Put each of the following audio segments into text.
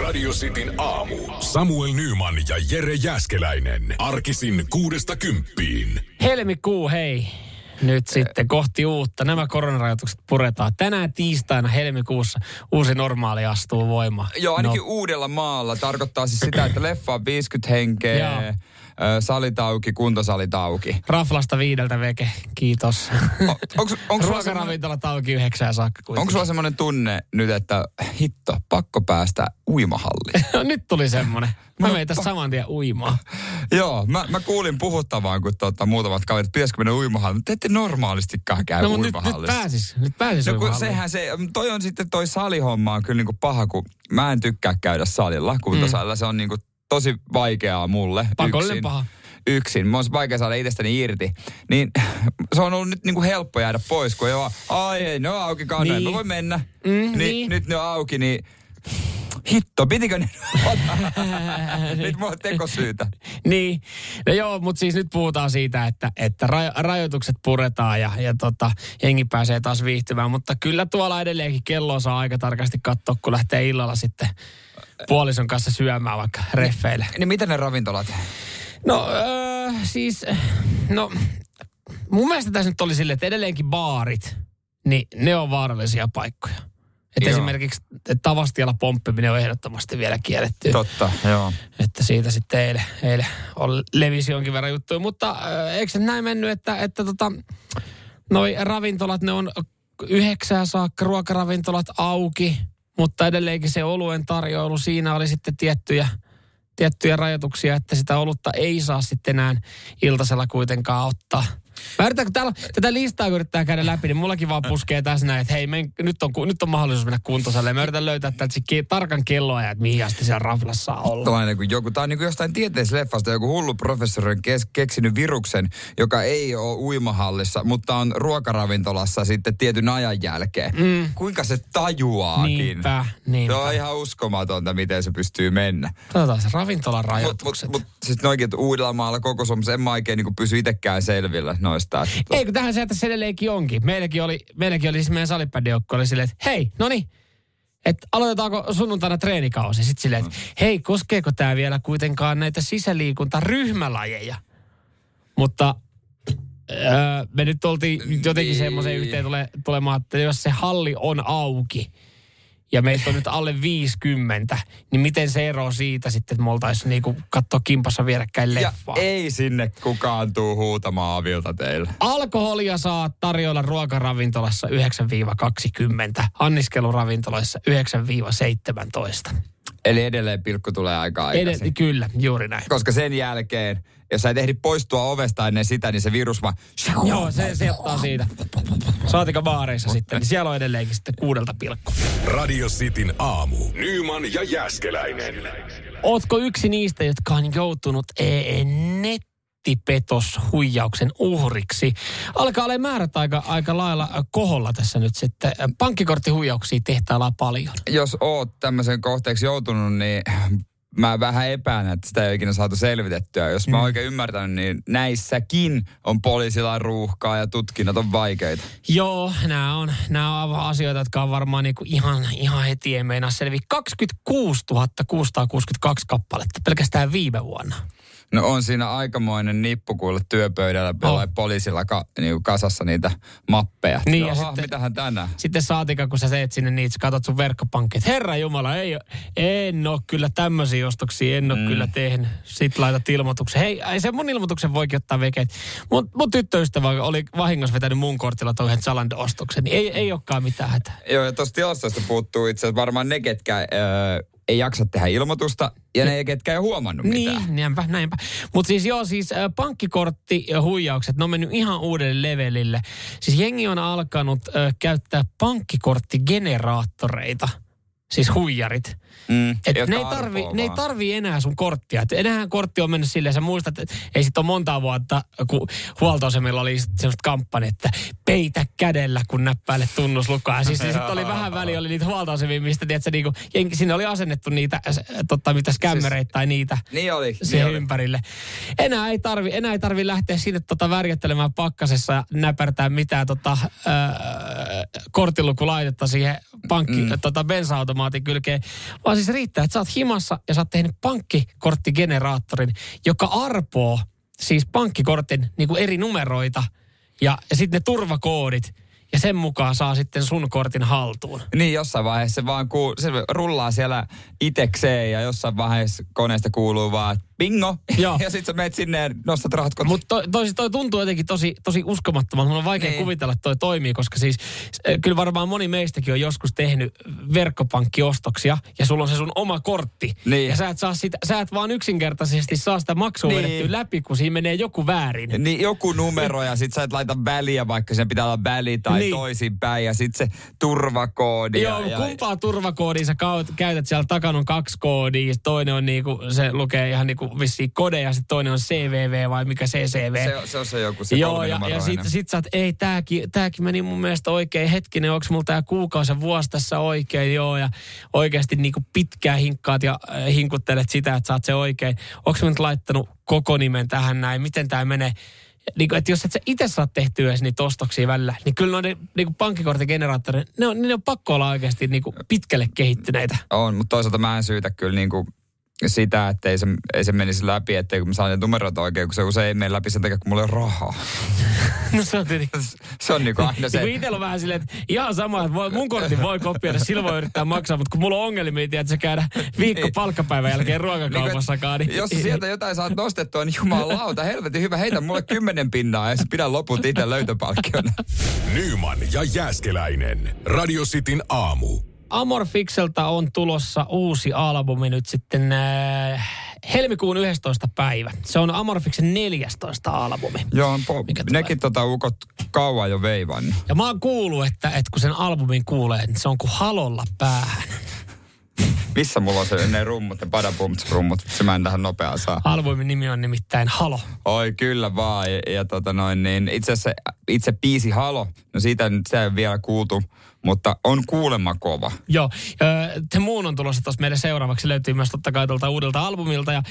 Radio Cityn aamu. Samuel Nyman ja Jere Jäskeläinen. Arkisin kuudesta kymppiin. Helmikuu, hei. Nyt sitten kohti uutta. Nämä koronarajoitukset puretaan. Tänään tiistaina helmikuussa uusi normaali astuu voimaan. Joo, ainakin no. uudella maalla tarkoittaa siis sitä, että leffa on 50 henkeä, ö, salit auki, kuntosalit auki. Raflasta viideltä veke, kiitos. O, onks, onks Ruokaravintolat auki yhdeksään saakka kuitenkin. onko sulla semmoinen tunne nyt, että hitto, pakko päästä uimahalliin? No, nyt tuli semmonen. Mä No, menen tässä saman tien uimaan. Joo, mä, mä kuulin puhuttavaan, kun tota, muutamat kaverit, että pitäisikö mennä uimahalliin. Te ette normaalistikaan käy No mutta nyt, nyt uimahallissa. pääsis. Nyt pääsis No kun sehän se, toi on sitten toi salihomma on kyllä niinku paha, kun mä en tykkää käydä salilla, kuntosalilla. Se on niinku tosi vaikeaa mulle Pakollinen yksin. paha. Yksin. Mä on vaikea saada itsestäni irti. Niin se on ollut nyt niinku helppo jäädä pois, kun ei vaan, ai ei, ne on auki kanssa, Niin. niin. mä voin mennä. Mm, niin, niin. Nyt ne on auki, niin hitto, pitikö ne Nyt mulla on tekosyytä. Niin, no joo, mutta siis nyt puhutaan siitä, että, että ra- rajoitukset puretaan ja, ja tota, jengi pääsee taas viihtymään. Mutta kyllä tuolla edelleenkin kelloa saa aika tarkasti katsoa, kun lähtee illalla sitten puolison kanssa syömään vaikka reffeille. Niin mitä ne ravintolat? No öö, siis, no mun mielestä tässä nyt oli silleen, että edelleenkin baarit, niin ne on vaarallisia paikkoja. Että Joo. esimerkiksi tavastialla pomppiminen on ehdottomasti vielä kielletty. Totta, joo. Että siitä sitten eilen, eilen on, levisi jonkin verran juttuja. Mutta äh, eikö se näin mennyt, että, että tota, noi ravintolat, ne on yhdeksää saakka ruokaravintolat auki, mutta edelleenkin se oluen tarjoilu, siinä oli sitten tiettyjä, tiettyjä rajoituksia, että sitä olutta ei saa sitten enää iltasella kuitenkaan ottaa. Mä yritän, kun täällä, tätä listaa kun yrittää käydä läpi, niin mullakin vaan puskee tässä näin, että hei, men, nyt, on, nyt on mahdollisuus mennä kuntosalle. Mä yritän löytää täältä tarkan kelloa, että mihin asti siellä raflassa saa olla. Tällainen kuin joku, tämä on niin kuin jostain tieteisleffasta, joku hullu professori on kes, keksinyt viruksen, joka ei ole uimahallissa, mutta on ruokaravintolassa sitten tietyn ajan jälkeen. Mm. Kuinka se tajuaakin? Niinpä, niinpä. Se on ihan uskomatonta, miten se pystyy mennä. Katsotaan se ravintolan Mutta rajoitukset. mut, mut, siis noikin, että Uudellamaalla koko Suomessa en mä oikein niin pysy itsekään selvillä noista. Että, Ei, kun tähän se, että se edelleenkin onkin. Meilläkin oli, meilläkin oli siis meidän salibändijoukko oli silleen, että hei, no niin, että aloitetaanko sunnuntaina treenikausi? Sitten silleen, että hei, koskeeko tämä vielä kuitenkaan näitä sisäliikuntaryhmälajeja? Mutta öö, me nyt oltiin jotenkin Niin. semmoiseen yhteen tule, tulemaan, että jos se halli on auki ja meitä on nyt alle 50, niin miten se ero siitä sitten, että me oltaisiin niinku katsoa kimpassa vierekkäin ja leffaa? ei sinne kukaan tuu huutamaan avilta teille. Alkoholia saa tarjoilla ruokaravintolassa 9-20, anniskeluravintoloissa 9-17. Eli edelleen pilkku tulee aika aikaisin. Ed- kyllä, juuri näin. Koska sen jälkeen, jos sä et ehdi poistua ovesta ennen sitä, niin se virus vaan... Joo, se, se ottaa siitä. Saatika baareissa sitten, niin siellä on edelleenkin sitten kuudelta pilkku. Radio Cityn aamu. Nyman ja Jäskeläinen. Ootko yksi niistä, jotka on joutunut e- nettipetoshuijauksen uhriksi? Alkaa olla määrät aika, aika lailla koholla tässä nyt sitten. Pankkikorttihuijauksia tehtaillaan paljon. Jos oot tämmöisen kohteeksi joutunut, niin mä vähän epäilen, että sitä ei ole ikinä saatu selvitettyä. Jos mä oon oikein ymmärtänyt, niin näissäkin on poliisilla ruuhkaa ja tutkinnat on vaikeita. Joo, nämä on, nämä on asioita, jotka on varmaan niinku ihan, ihan heti ei meinaa selviä. 26 662 kappaletta pelkästään viime vuonna. No on siinä aikamoinen nippu kuule työpöydällä Oh. poliisilla ka, niin kasassa niitä mappeja. Niin, ja Jaha, sitten- mitähän tänään? Sitten saatika, kun sä teet sinne niitä, sä katsot sun verkkopankki, että herra Jumala, ei, en ole kyllä tämmöisiä ostoksia, en ole mm. kyllä tehnyt. Sitten laitat ilmoituksen. Hei, ei se mun ilmoituksen voikin ottaa veke. Mun, mun tyttöystävä oli vahingossa vetänyt mun kortilla tuon yhden Zalando-ostoksen, niin ei, ei olekaan mitään hätää. Joo, ja tuosta tilastosta puuttuu itse asiassa varmaan ne, ketkä öö, ei jaksa tehdä ilmoitusta, ja ne, ketkä ei huomannut mitään. Niin, näinpä, näinpä. Mutta siis joo, siis äh, pankkikortti ja huijaukset, ne on mennyt ihan uudelle levelille. Siis jengi on alkanut äh, käyttää pankkikorttigeneraattoreita, siis huijarit. Mm, Et ne, ei tarvi, ne ei tarvi enää sun korttia. Et enää kortti on mennyt silleen, sä muistat, että ei sit ole montaa vuotta, kun huoltoasemilla oli semmoista kampanja, että peitä kädellä, kun näppäilet tunnuslukua. Ja siis sit oli vähän väliä, oli niitä huoltoasemia, mistä tiedätkö, niinku, jengi, sinne oli asennettu niitä, äh, totta, mitä skämmereitä tai niitä Niin oli. siihen Niin oli. ympärille. Enää ei tarvi, enää ei tarvi lähteä sinne tota värjättelemään pakkasessa ja näpärtää mitään tota, äh, korttilukulaitetta siihen pankki, mm. tota bensa automaati kylkeen, vaan siis riittää, että sä oot himassa ja sä oot tehnyt pankkikorttigeneraattorin, joka arpoo siis pankkikortin niin kuin eri numeroita ja, ja sitten ne turvakoodit ja sen mukaan saa sitten sun kortin haltuun. Niin, jossain vaiheessa se vaan kuul, se rullaa siellä itekseen ja jossain vaiheessa koneesta kuuluu vaan, että bingo. Joo. ja sitten sä menet sinne ja nostat rahat kotiin. Mutta toi, toi, toi tuntuu jotenkin tosi, tosi uskomattomalta. Mun on vaikea Niin. kuvitella, että toi toimii, koska siis eh, kyllä varmaan moni meistäkin on joskus tehnyt verkkopankkiostoksia ja sulla on se sun oma kortti. Niin. Ja sä et, saa sitä, sä et vaan yksinkertaisesti saa sitä maksua Niin. vedettyä läpi, kun siinä menee joku väärin. Niin joku numero ja sit sä et laita väliä, vaikka sen pitää olla väli tai Niin. toisinpäin. Ja sit se turvakoodi. Joo, ja, ja, kumpaa turvakoodia sä käytät siellä takana on kaksi koodia, ja toinen on niinku, se lukee ihan niinku vissiin kodeja, sitten toinen on CVV vai mikä CCV. se, on- se on se joku se Joo, ja, ja kolminumeroinen. sit, sä oot, ei, tääkin, tääkin meni mun mielestä oikein. Hetkinen, onko mulla tää kuukausi ja vuosi tässä oikein? Joo, ja oikeasti niinku pitkään hinkkaat ja äh, hinkuttelet sitä, että saat se oikein. Onko mä nyt laittanut koko nimen tähän näin? Miten tää menee? Niin kuin, että jos et sä itse saa tehtyä edes niitä ostoksia välillä, niin kyllä noiden niin pankkikorttigeneraattorit, ne on, ne on pakko olla oikeasti niin kuin pitkälle kehittyneitä. On, mutta toisaalta mä en syytä kyllä niinku sitä, että ei se, ei se menisi läpi, että kun mä saan ne numerot oikein, kun se usein ei mene läpi sen takia, kun mulla ei ole rahaa. No se on tietenkin. Se on niinku aina Se. Niin itsellä on vähän silleen, että ihan sama, että voi, mun kortin voi kopioida, sillä voi yrittää maksaa, mutta kun mulla on ongelmia, että se käydä viikko Niin. palkkapäivän jälkeen ruokakaupassakaan. Niin, Jos sä sieltä jotain saat nostettua, niin jumalauta, helvetin hyvä, heitä mulle kymmenen pinnaa ja pidä loput itse löytöpalkkiona. Nyman ja Jääskeläinen. Radio Cityn aamu. Amorfikselta on tulossa uusi albumi nyt sitten äh, helmikuun 11. päivä. Se on Amorfiksen 14. albumi. Joo, po, Mikä tulee? nekin tota ukot kauan jo veivannut. Ja mä oon kuullut, että, että kun sen albumin kuulee, niin se on kuin halolla päähän. Missä mulla on se ne rummut, ne padabumts-rummut, se mä en tähän nopeaa saa. Albumin nimi on nimittäin Halo. Oi kyllä vaan, ja, ja tota noin, niin itse asiassa itse biisi Halo, no siitä nyt se ei vielä kuultu, mutta on kuulemma kova. Joo, The Moon on tulossa tuossa meille seuraavaksi. Löytyy myös totta kai tuolta uudelta albumilta. Ja,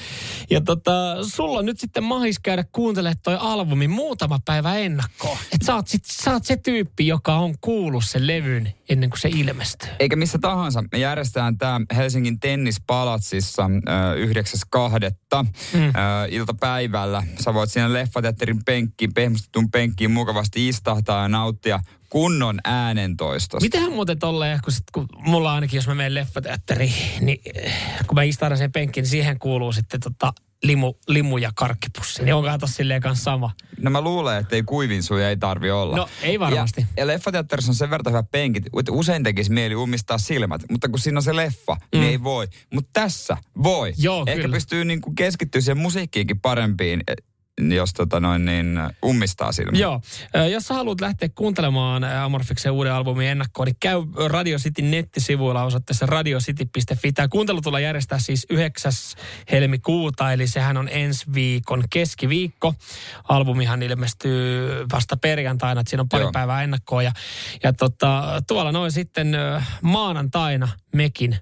ja tota, sulla on nyt sitten mahis käydä kuuntelemaan toi albumi muutama päivä ennakkoon. Että sä, sä oot se tyyppi, joka on kuullut sen levyn ennen kuin se ilmestyy. Eikä missä tahansa. Me järjestetään tämä Helsingin tennispalatsissa ö, 9.2. Mm. Ö, iltapäivällä. Sä voit siinä leffateatterin penkkiin, pehmustetun penkkiin mukavasti istahtaa ja nauttia kunnon äänentoistosta. Mitähän muuten tolleen, kun, sit, kun mulla ainakin, jos mä menen leffateatteriin, niin kun mä istahdan sen penkkiin, niin siihen kuuluu sitten tota limu, limu ja karkkipussi. Niin onkohan tossa silleen kanssa sama? No mä luulen, että ei kuivin suja ei tarvi olla. No, ei varmasti. Ja, ja leffateatterissa on sen verran hyvä penkit, että usein tekisi mieli ummistaa silmät, mutta kun siinä on se leffa, mm. niin ei voi. Mutta tässä voi. Joo, Ehkä kyllä. pystyy niinku keskittyä siihen musiikkiinkin parempiin, jos tota noin, niin ummistaa silmät. Joo. Jos sä haluat lähteä kuuntelemaan Amorfiksen uuden albumin ennakkoon, niin käy Radio Cityn nettisivuilla osoitteessa radiocity.fi. Tämä kuuntelu tullaan järjestää siis 9. helmikuuta, eli sehän on ensi viikon keskiviikko. Albumihan ilmestyy vasta perjantaina, että siinä on pari Joo. päivää ennakkoa. Ja, ja tota, tuolla noin sitten maanantaina mekin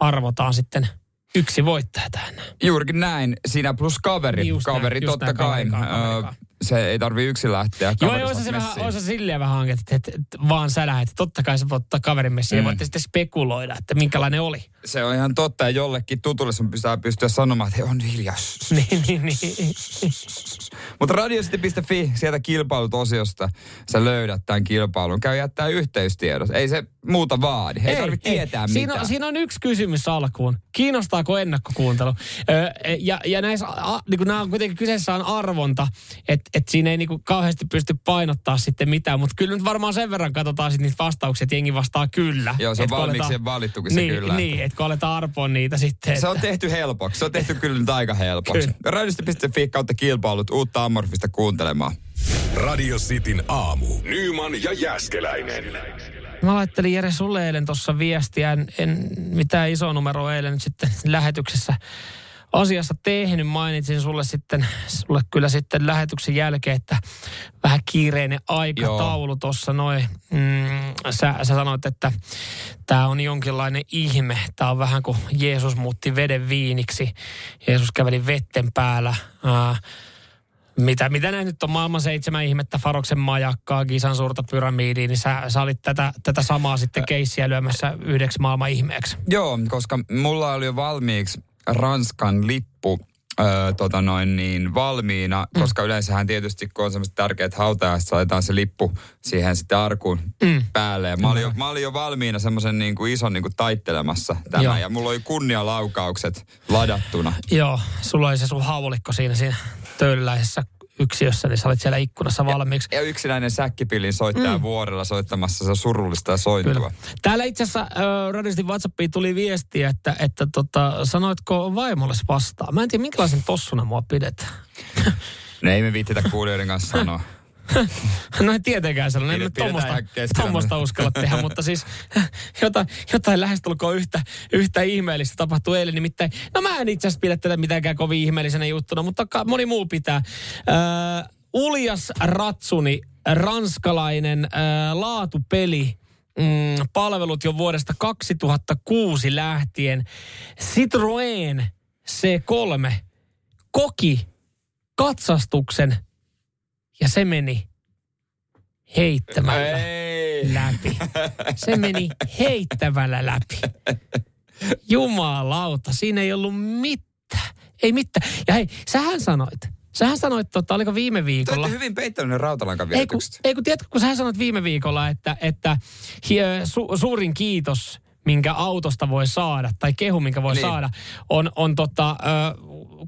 arvotaan sitten yksi voittaja tähän. Juurikin näin. Sinä plus kaveri. Niin just näin, kaveri just totta näin, kai. kaveri, kaveri, kaveri. Se ei tarvi yksin lähteä. Joo, joo, se, se vähän, osa silleen vähän hanke, että, että, että vaan sä lähet. Totta kai sä voit ottaa kaverin messiin mm. ja voitte sitten spekuloida, että minkälainen oli. Se on ihan totta, ja jollekin tutulle sun pitää pystyä sanomaan, että on hiljaa. niin, niin, niin. Mutta radiosity.fi, sieltä kilpailutosiosta sä löydät tämän kilpailun. Käy jättää yhteystiedot. Ei se muuta vaadi. Ei, ei tarvitse tietää siinä mitään. on, siinä on yksi kysymys alkuun. Kiinnostaako ennakkokuuntelu? Öö, ja, ja näissä, a, niin kun nämä on kuitenkin kyseessä on arvonta, että et siinä ei niin kuin kauheasti pysty painottaa sitten mitään. Mutta kyllä nyt varmaan sen verran katsotaan sitten niitä vastauksia, että jengi vastaa kyllä. Joo, se on Et kun valmiiksi aletaan- valittukin se niin, kyllä. Niin, että kun aletaan arpoa niitä sitten. Se on että- tehty helpoksi. Se on tehty kyllä nyt aika helpoksi. Kyllä. Radiosity.fi kautta kilpailut uutta Amorfista kuuntelemaan. Radio Cityn aamu. Nyman ja Jääskeläinen. Mä laittelin Jere sulle eilen tuossa viestiä, en, en mitään iso numero eilen nyt sitten lähetyksessä asiassa tehnyt. Mainitsin sulle sitten, sulle kyllä sitten lähetyksen jälkeen, että vähän kiireinen aikataulu tuossa noin. Mm, sä, sä sanoit, että tämä on jonkinlainen ihme. Tämä on vähän kuin Jeesus muutti veden viiniksi. Jeesus käveli vetten päällä. Ää, Mitä, mitä näin nyt on maailman seitsemän ihmettä, Faroksen majakkaa, Gisan suurta pyramidia, niin sä, sä olit tätä, tätä samaa sitten keissiä lyömässä yhdeksi maailman ihmeeksi. Joo, koska mulla oli jo valmiiksi Ranskan lippu öö, tota noin niin, valmiina, mm. koska yleensähän tietysti kun on semmoiset tärkeät hautajaiset, laitetaan se lippu siihen sitten arkun mm. päälle. Ja mä, olin jo, mä olin jo valmiina semmoisen niin kuin ison niin kuin taittelemassa tämän Joo. ja mulla oli kunnialaukaukset ladattuna. Joo, sulla oli se sun haulikko siinä, siinä töyläisessä yksiössä, niin sä olit siellä ikkunassa valmiiksi. Ja, ja yksinäinen säkkipilin soittaja mm. vuorella soittamassa se surullista sointua. Kyllä. Täällä itse asiassa äh, Radistin WhatsAppiin tuli viesti, että, että tota, sanoitko vaimolles vastaan. Mä en tiedä, minkälaisen tossuna mua pidetään. no ei me viittitä kuulijoiden kanssa sanoa. No ei tietenkään sellainen, ei tuommoista, tuommoista uskalla tehdä, mutta siis jotain, jotain lähestulkoon yhtä, yhtä ihmeellistä tapahtui eilen. Nimittäin, no mä en itse asiassa pidä tätä mitenkään kovin ihmeellisenä juttuna, mutta moni muu pitää. Äh, Uljas Ratsuni, ranskalainen äh, laatupeli, mm, palvelut jo vuodesta 2006 lähtien. Citroën C3 koki katsastuksen ja se meni heittämällä Ei. läpi. Se meni heittämällä läpi. Jumalauta, siinä ei ollut mitään. Ei mitään. Ja hei, sähän sanoit, Sähän sanoit, tota, oliko viime viikolla... Te hyvin peittänyt rautalankan ei kun, ei kun, tiedätkö, kun sähän sanoit viime viikolla, että, että su, suurin kiitos minkä autosta voi saada, tai kehu, minkä voi niin. saada, on, on tota, ö,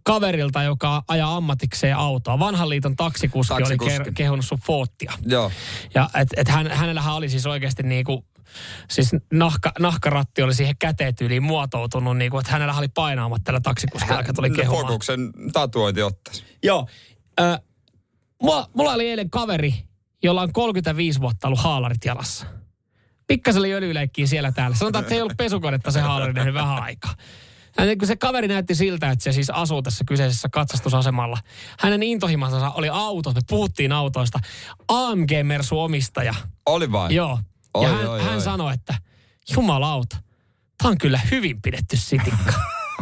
kaverilta, joka ajaa ammatikseen autoa. Vanhan liiton taksikuski, taksikuski. oli ke, kehunut sun Fortia. Joo. Ja et, et hän, hänellähän oli siis oikeasti niinku, siis nahka, nahkaratti oli siihen käteetyyliin muotoutunut, niinku, että hänellä oli painaamat tällä taksikuskilla, joka tuli kehumaan. Fokuksen tatuointi ottaisi. Joo. Ö, mulla, mulla oli eilen kaveri, jolla on 35 vuotta ollut haalarit jalassa pikkasen oli öljyleikkiä siellä täällä. Sanotaan, että se ei ollut pesukonetta se haalari nähnyt vähän aikaa. Hän, kun se kaveri näytti siltä, että se siis asuu tässä kyseisessä katsastusasemalla. Hänen intohimansa oli autot, me puhuttiin autoista. AMG Mersu omistaja. Oli vai? Joo. Oi, ja hän, oi, hän oi. sanoi, että jumalauta, tämä on kyllä hyvin pidetty sitikka.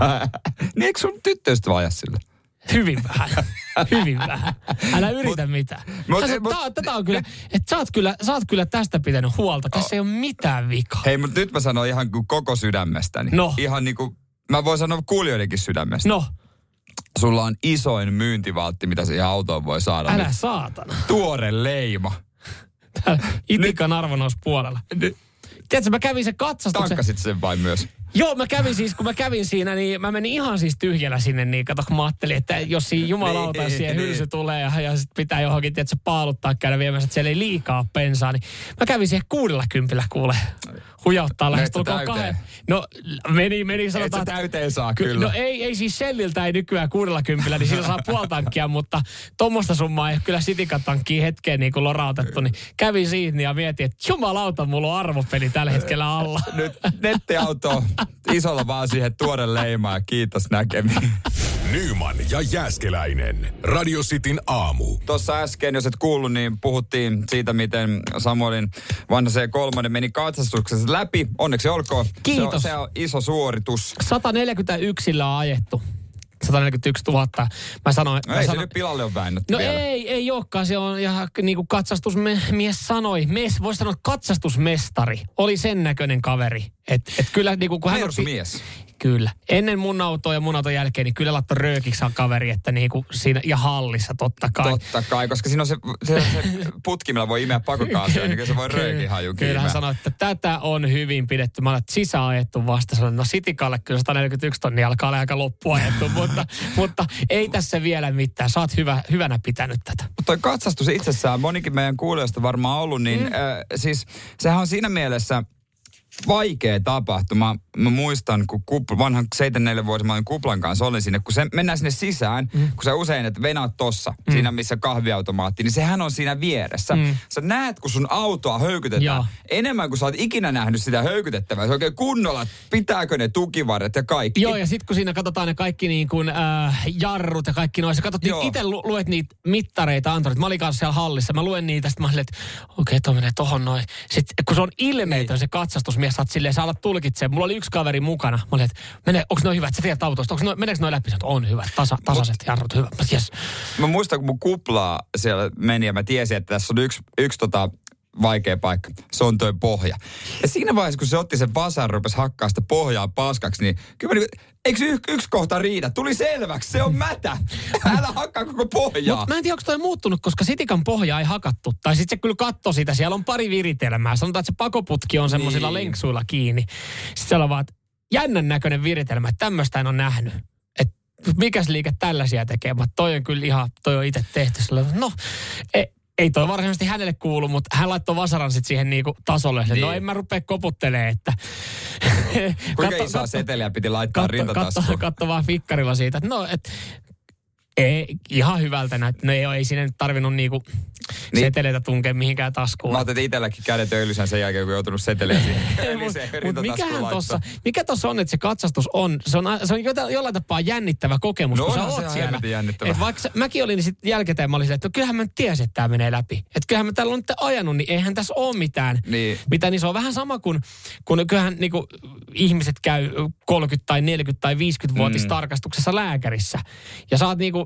niin eikö sun tyttöystä vaja sille? Hyvin vähän. Hyvin vähän. Älä yritä mut, mitään. Mut, Tässä, mut, tää, tätä on kyllä, että sä oot kyllä, sä oot kyllä tästä pitänyt huolta. Tässä oh. ei ole mitään vikaa. Hei, mutta nyt mä sanon ihan koko sydämestäni. No. Ihan niinku, mä voin sanoa kuulijoidenkin sydämestä. No. Sulla on isoin myyntivaltti, mitä siihen autoon voi saada. Älä nyt. saatana. Tuore leima. Täällä itikan arvonauspuolella. Tiedätkö, mä kävin se katsastuksen. Tankkasit sen vain myös. Joo, mä kävin siis, kun mä kävin siinä, niin mä menin ihan siis tyhjällä sinne, niin kato, kun mä ajattelin, että jos siinä jumalauta, jos siihen niin. hylsy tulee ja, ja sit pitää johonkin, tiedätkö, paaluttaa käydä viemässä, että siellä ei liikaa pensaa, niin mä kävin siihen kuudella kympillä kuule hujauttaa lähestulkoon kahden. No meni, meni sanotaan. Et täyteen saa ky- kyllä. No ei, ei siis selliltä ei nykyään kuudella kympillä, niin sillä saa puoli tankkia, mutta tuommoista summaa ei kyllä sitikattankkiin hetkeen niin kuin lorautettu, niin kävi siitä ja mietin, että jumalauta, mulla on arvopeli tällä hetkellä alla. Nyt nettiauto isolla vaan siihen tuore leima ja kiitos näkemiin. Nyman ja Jääskeläinen. Radio Cityn aamu. Tuossa äsken, jos et kuullut, niin puhuttiin siitä, miten Samuelin vanha C3 meni katsastuksessa läpi. Onneksi olkoon. Kiitos. Se on, se on iso suoritus. 141 on ajettu. 141 000. Mä sanoin... No mä ei sanoin, se nyt pilalle ole väännetty No vielä. ei, ei olekaan. Se on, ja niin kuin katsastusmies sanoi, mes, voisi sanoa katsastusmestari. Oli sen näköinen kaveri. Et, et kyllä niin kuin, kun hän otti, mies. Kyllä. Ennen mun autoa ja mun auton jälkeen, niin kyllä laittoi röökiksi kaveri, että niin kuin siinä, ja hallissa totta kai. Totta kai, koska siinä on se, se, se putki, millä voi imeä pakokaasia, niin se voi röökin hajukin Kyllä hän sanoi, että tätä on hyvin pidetty. Mä olen sisäajettu vasta. Sanoin, no Sitikalle kyllä 141 tonnia alkaa olla aika loppuajettu, mutta, mutta ei tässä vielä mitään. Sä oot hyvä, hyvänä pitänyt tätä. Mutta toi katsastus itsessään, monikin meidän kuulijoista varmaan ollut, niin mm. äh, siis sehän on siinä mielessä – vaikea tapahtuma. Mä muistan, kun kupl, vanhan 74 vuoden mä olin kuplan kanssa, olin sinne, kun se, mennään sinne sisään, mm. kun sä usein, että venaat tossa, mm. siinä missä kahviautomaatti, niin sehän on siinä vieressä. Mm. Sä näet, kun sun autoa höykytetään ja. enemmän kuin sä oot ikinä nähnyt sitä höykytettävää. Se oikein kunnolla, pitääkö ne tukivarret ja kaikki. Joo, ja sitten kun siinä katsotaan ne kaikki niin kuin, äh, jarrut ja kaikki noissa, katsot, niin itse lu, luet niitä mittareita, Antonit. Mä olin kanssa siellä hallissa, mä luen niitä, sitten mä olin, että okei, okay, toi menee tohon noin. Sitten kun se on ilmeetön niin. se katsastus, ystäviä, sä oot silleen, sä alat tulkitsemaan. Mulla oli yksi kaveri mukana. Mä olin, että mene, onko noin hyvät, sä tiedät autosta, onko noin, meneekö noin läpi? Sanoin, on hyvät, tasa, tasaiset jarrut, hyvät. Yes. Mä muistan, kun mun kuplaa siellä meni ja mä tiesin, että tässä on yksi, yksi tota, vaikea paikka. Se on toi pohja. Ja siinä vaiheessa, kun se otti sen vasan, rupesi hakkaa sitä pohjaa paskaksi, niin kyllä niin, eikö y- yksi kohta riitä? Tuli selväksi, se on mätä. Älä hakkaa koko pohjaa. Mut mä en tiedä, onko toi muuttunut, koska sitikan pohja ei hakattu. Tai sitten se kyllä katto sitä, siellä on pari viritelmää. Sanotaan, että se pakoputki on semmoisilla Niin. lenksuilla kiinni. Sitten siellä on vaan, jännän näköinen viritelmä, että tämmöistä en ole nähnyt. Et mikäs liike tällaisia tekee, mutta toi on kyllä ihan, toi on itse tehty. Sillä, no, ei, ei toi varsinaisesti hänelle kuulu, mutta hän laittoi vasaran sitten siihen niinku tasolle. Niin. No Niin. en mä rupea koputtelemaan, että... Kuinka isoa seteliä piti laittaa katso, katso, rintataskuun? katso vaan fikkarilla siitä, että no, et, ei, ihan hyvältä näyttää. No ei, ei siinä nyt tarvinnut niinku Niin. seteleitä tunkea mihinkään taskuun. Mä ajattelin itselläkin kädet öljysän sen jälkeen, kun joutunut seteliä siihen. Mut- mut mikähän tossa, mikä tossa on, että se katsastus on, se on, se on jollain tapaa jännittävä kokemus, No kun sä oot ihan siellä. jännittävä. Et vaikka mäkin olin niin sit jälkikäteen, mä olin silleen, että kyllähän mä tiesin, että tämä menee läpi. Että kyllähän mä täällä on nyt ajanut, niin eihän tässä ole mitään. Niin. Mitä, niin se on vähän sama kuin, kun kyllähän niin kuin, ihmiset käy 30 tai 40 tai 50 vuotis Mm. tarkastuksessa lääkärissä. Ja sä oot, niin kuin,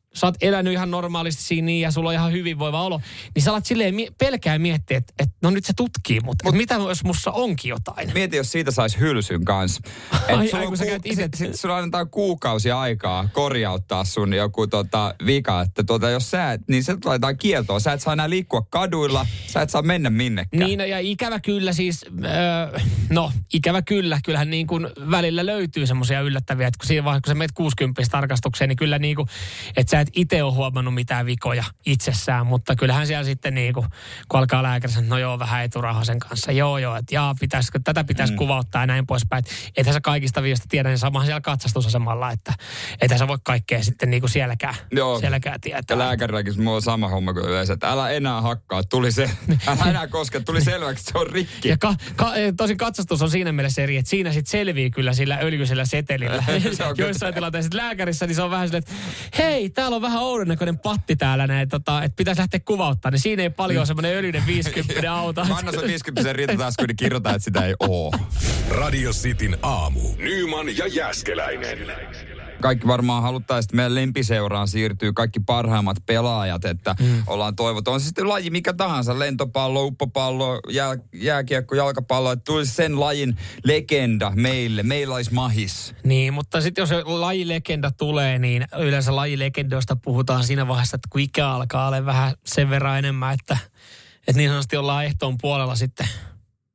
sä oot elänyt ihan normaalisti siinä niin, ja sulla on ihan hyvinvoiva olo. Niin sä alat silleen mie- pelkää miettiä, että, että no nyt se tutkii mut. Mut mitä jos mussa onkin jotain? Mieti, jos siitä saisi hylsyn kanssa. Et Ai- sulla ai, kun sä käyt sit, sit sulla annetaan kuukausi aikaa korjauttaa sun joku tota, vika, että tota, jos sä et, niin se laitetaan kieltoon. Sä et saa enää liikkua kaduilla, sä et saa mennä minnekään. Niin, no, ja ikävä kyllä siis, öö, no ikävä kyllä, kyllähän niin kuin välillä löytyy semmoisia yllättäviä, että kun siinä vaiheessa, kun sä menet 60 tarkastukseen, niin kyllä niin kuin, että sä et itse ole huomannut mitään vikoja itsessään, mutta kyllähän siellä sitten niin kuin, kun alkaa lääkäri sanoa, että no joo, vähän eturahasen kanssa, joo joo, että jaa, pitäisikö, tätä pitäisi mm. kuvauttaa ja näin poispäin. Että sä kaikista viistä tiedä, niin samahan siellä katsastusasemalla, että ethän sä voi kaikkea sitten niin kuin sielläkään, Joo. sielläkään tietää. Ja lääkärilläkin mulla on sama homma kuin yleensä, että älä enää hakkaa, tuli se, älä enää koske, tuli selväksi, että se on rikki. Ja ka, ka, eh, tosin katsastus on siinä mielessä eri, että siinä sitten selvii kyllä sillä öljyisellä setelillä. Joissain tilanteissa lääkärissä niin se on vähän silleen, että hei, täällä on vähän oudon näköinen patti täällä, näin, tota, että pitäisi lähteä kuvauttaa. Niin siinä ei paljon semmoinen öljyinen 50 auto. Mä annan sun 50 rintataskuun, niin kirjoitan, että sitä ei oo. Radio Cityn aamu. Nyman ja Jäskeläinen. Kaikki varmaan haluttaisiin, että meidän lempiseuraan siirtyy kaikki parhaimmat pelaajat, että mm. ollaan toivottu. On se sitten laji mikä tahansa, lentopallo, uppopallo, jää, jääkiekko, jalkapallo, että tulisi sen lajin legenda meille. Meillä olisi mahis. Niin, mutta sitten jos lajilegenda tulee, niin yleensä lajilegendoista puhutaan siinä vaiheessa, että kun ikä alkaa olla vähän sen verran enemmän, että, että niin sanotusti ollaan ehtoon puolella sitten.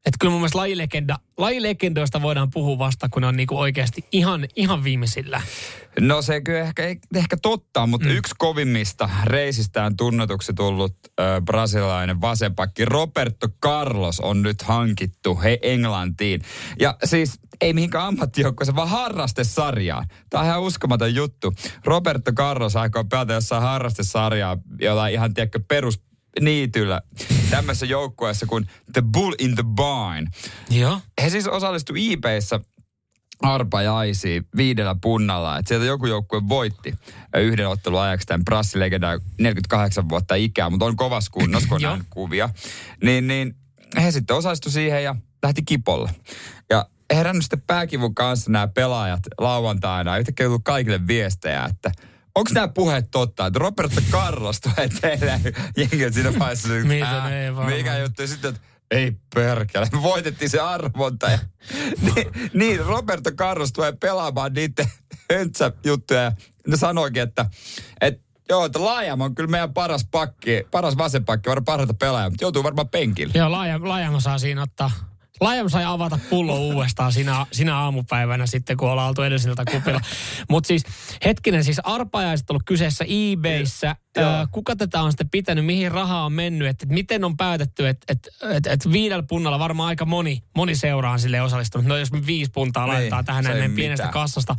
Että kyllä mun mielestä lajilegenda, lajilegendoista voidaan puhua vasta, kun ne on niinku oikeasti ihan, ihan viimeisillä. No se kyllä ehkä, ehkä totta, mutta mm. yksi kovimmista reisistään tunnetuksi tullut ö, brasilialainen vasenpakki Roberto Carlos on nyt hankittu he Englantiin. Ja siis ei mihinkään ammattijoukkueeseen, vaan harrastesarjaan. Tämä on ihan uskomaton juttu. Roberto Carlos aikoo pelata jossain harrastesarjaa, jolla ihan, tiedätkö, perus niityllä tämmöisessä joukkueessa kuin The Bull in the Barn. Joo. He siis osallistuivat IPissä arpajaisiin viidellä punnalla. Että sieltä joku joukkue voitti yhden ottelun ajaksi tämän brassilegendan 48 vuotta ikää, mutta on kovassa kunnossa, kun on kuvia. Niin, niin he sitten osallistuivat siihen ja lähti kipolle. Ja herännyt sitten pääkivun kanssa nämä pelaajat lauantaina. Yhtäkkiä tullut kaikille viestejä, että onko nämä puheet totta, että Roberto Carlos tulee teille jengi siinä vaiheessa. että, "Ää, ei varmaan." Mikä juttu? Ja sitten, että ei perkele, me voitettiin se arvonta. Ja, niin, niin, Roberto Carlos tulee pelaamaan niiden höntsäjuttuja. Ja ne sanoikin, että, että joo, että Laajam on kyllä meidän paras pakki, paras vasenpakki, varmaan parhaita pelaajia, mutta joutuu varmaan penkille. Joo, Laajam, Laajam saa siinä ottaa. Laajam sai avata pullo uudestaan sinä, sinä aamupäivänä sitten, kun ollaan oltu edelliseltä kupilla. Mutta siis hetkinen, siis arpajaiset ollut kyseessä eBayssä. Joo. Kuka tätä on sitten pitänyt, mihin rahaa on mennyt, että et miten on päätetty, että et, et, et viidellä punnalla varmaan aika moni, moni seura on sille osallistunut. No jos me viisi puntaa Niin, laitetaan tähän näin pienestä mitään. kassasta,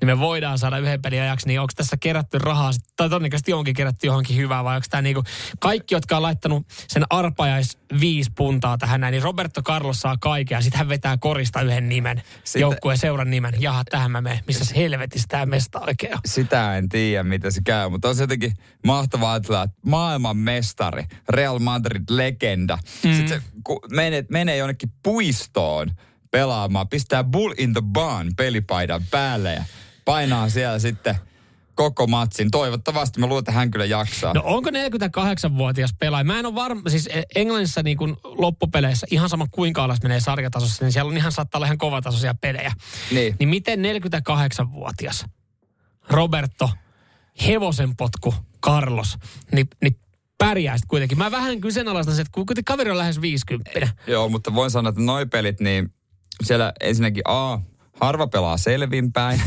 niin me voidaan saada yhden pelin ajaksi, niin onko tässä kerätty rahaa, tai todennäköisesti onkin kerätty johonkin hyvää, vai onko tämä niinku, kaikki, jotka on laittanut sen arpajais viisi puntaa tähän näin, niin Roberto Carlos saa kaiken, ja sitten hän vetää korista yhden nimen, sitten, joukkueen seuran nimen. Jaha, tähän mä menen. Missä helvetissä tämä mesta oikein on? Sitä en tiedä, mitä se käy, mutta on se jotenkin mahtavaa ajatella, että maailman mestari, Real Madrid legenda. Mm. Sitten se kun menee, menee jonnekin puistoon pelaamaan, pistää Bull in the Barn pelipaidan päälle ja painaa siellä sitten koko matsin. Toivottavasti, mä luulen, että hän kyllä jaksaa. No onko 48-vuotias pelaaja? Mä en ole varma, siis Englannissa niin kuin loppupeleissä ihan sama kuinka alas menee sarjatasossa, niin siellä on ihan saattaa olla ihan kovatasoisia pelejä. Niin. Niin miten 48-vuotias Roberto hevosenpotku Carlos, niin, niin pärjäisit kuitenkin. Mä vähän kyseenalaistan se, että kuitenkin kaveri on lähes 50. Joo, mutta voin sanoa, että noi pelit, niin siellä ensinnäkin A, harva pelaa selvinpäin.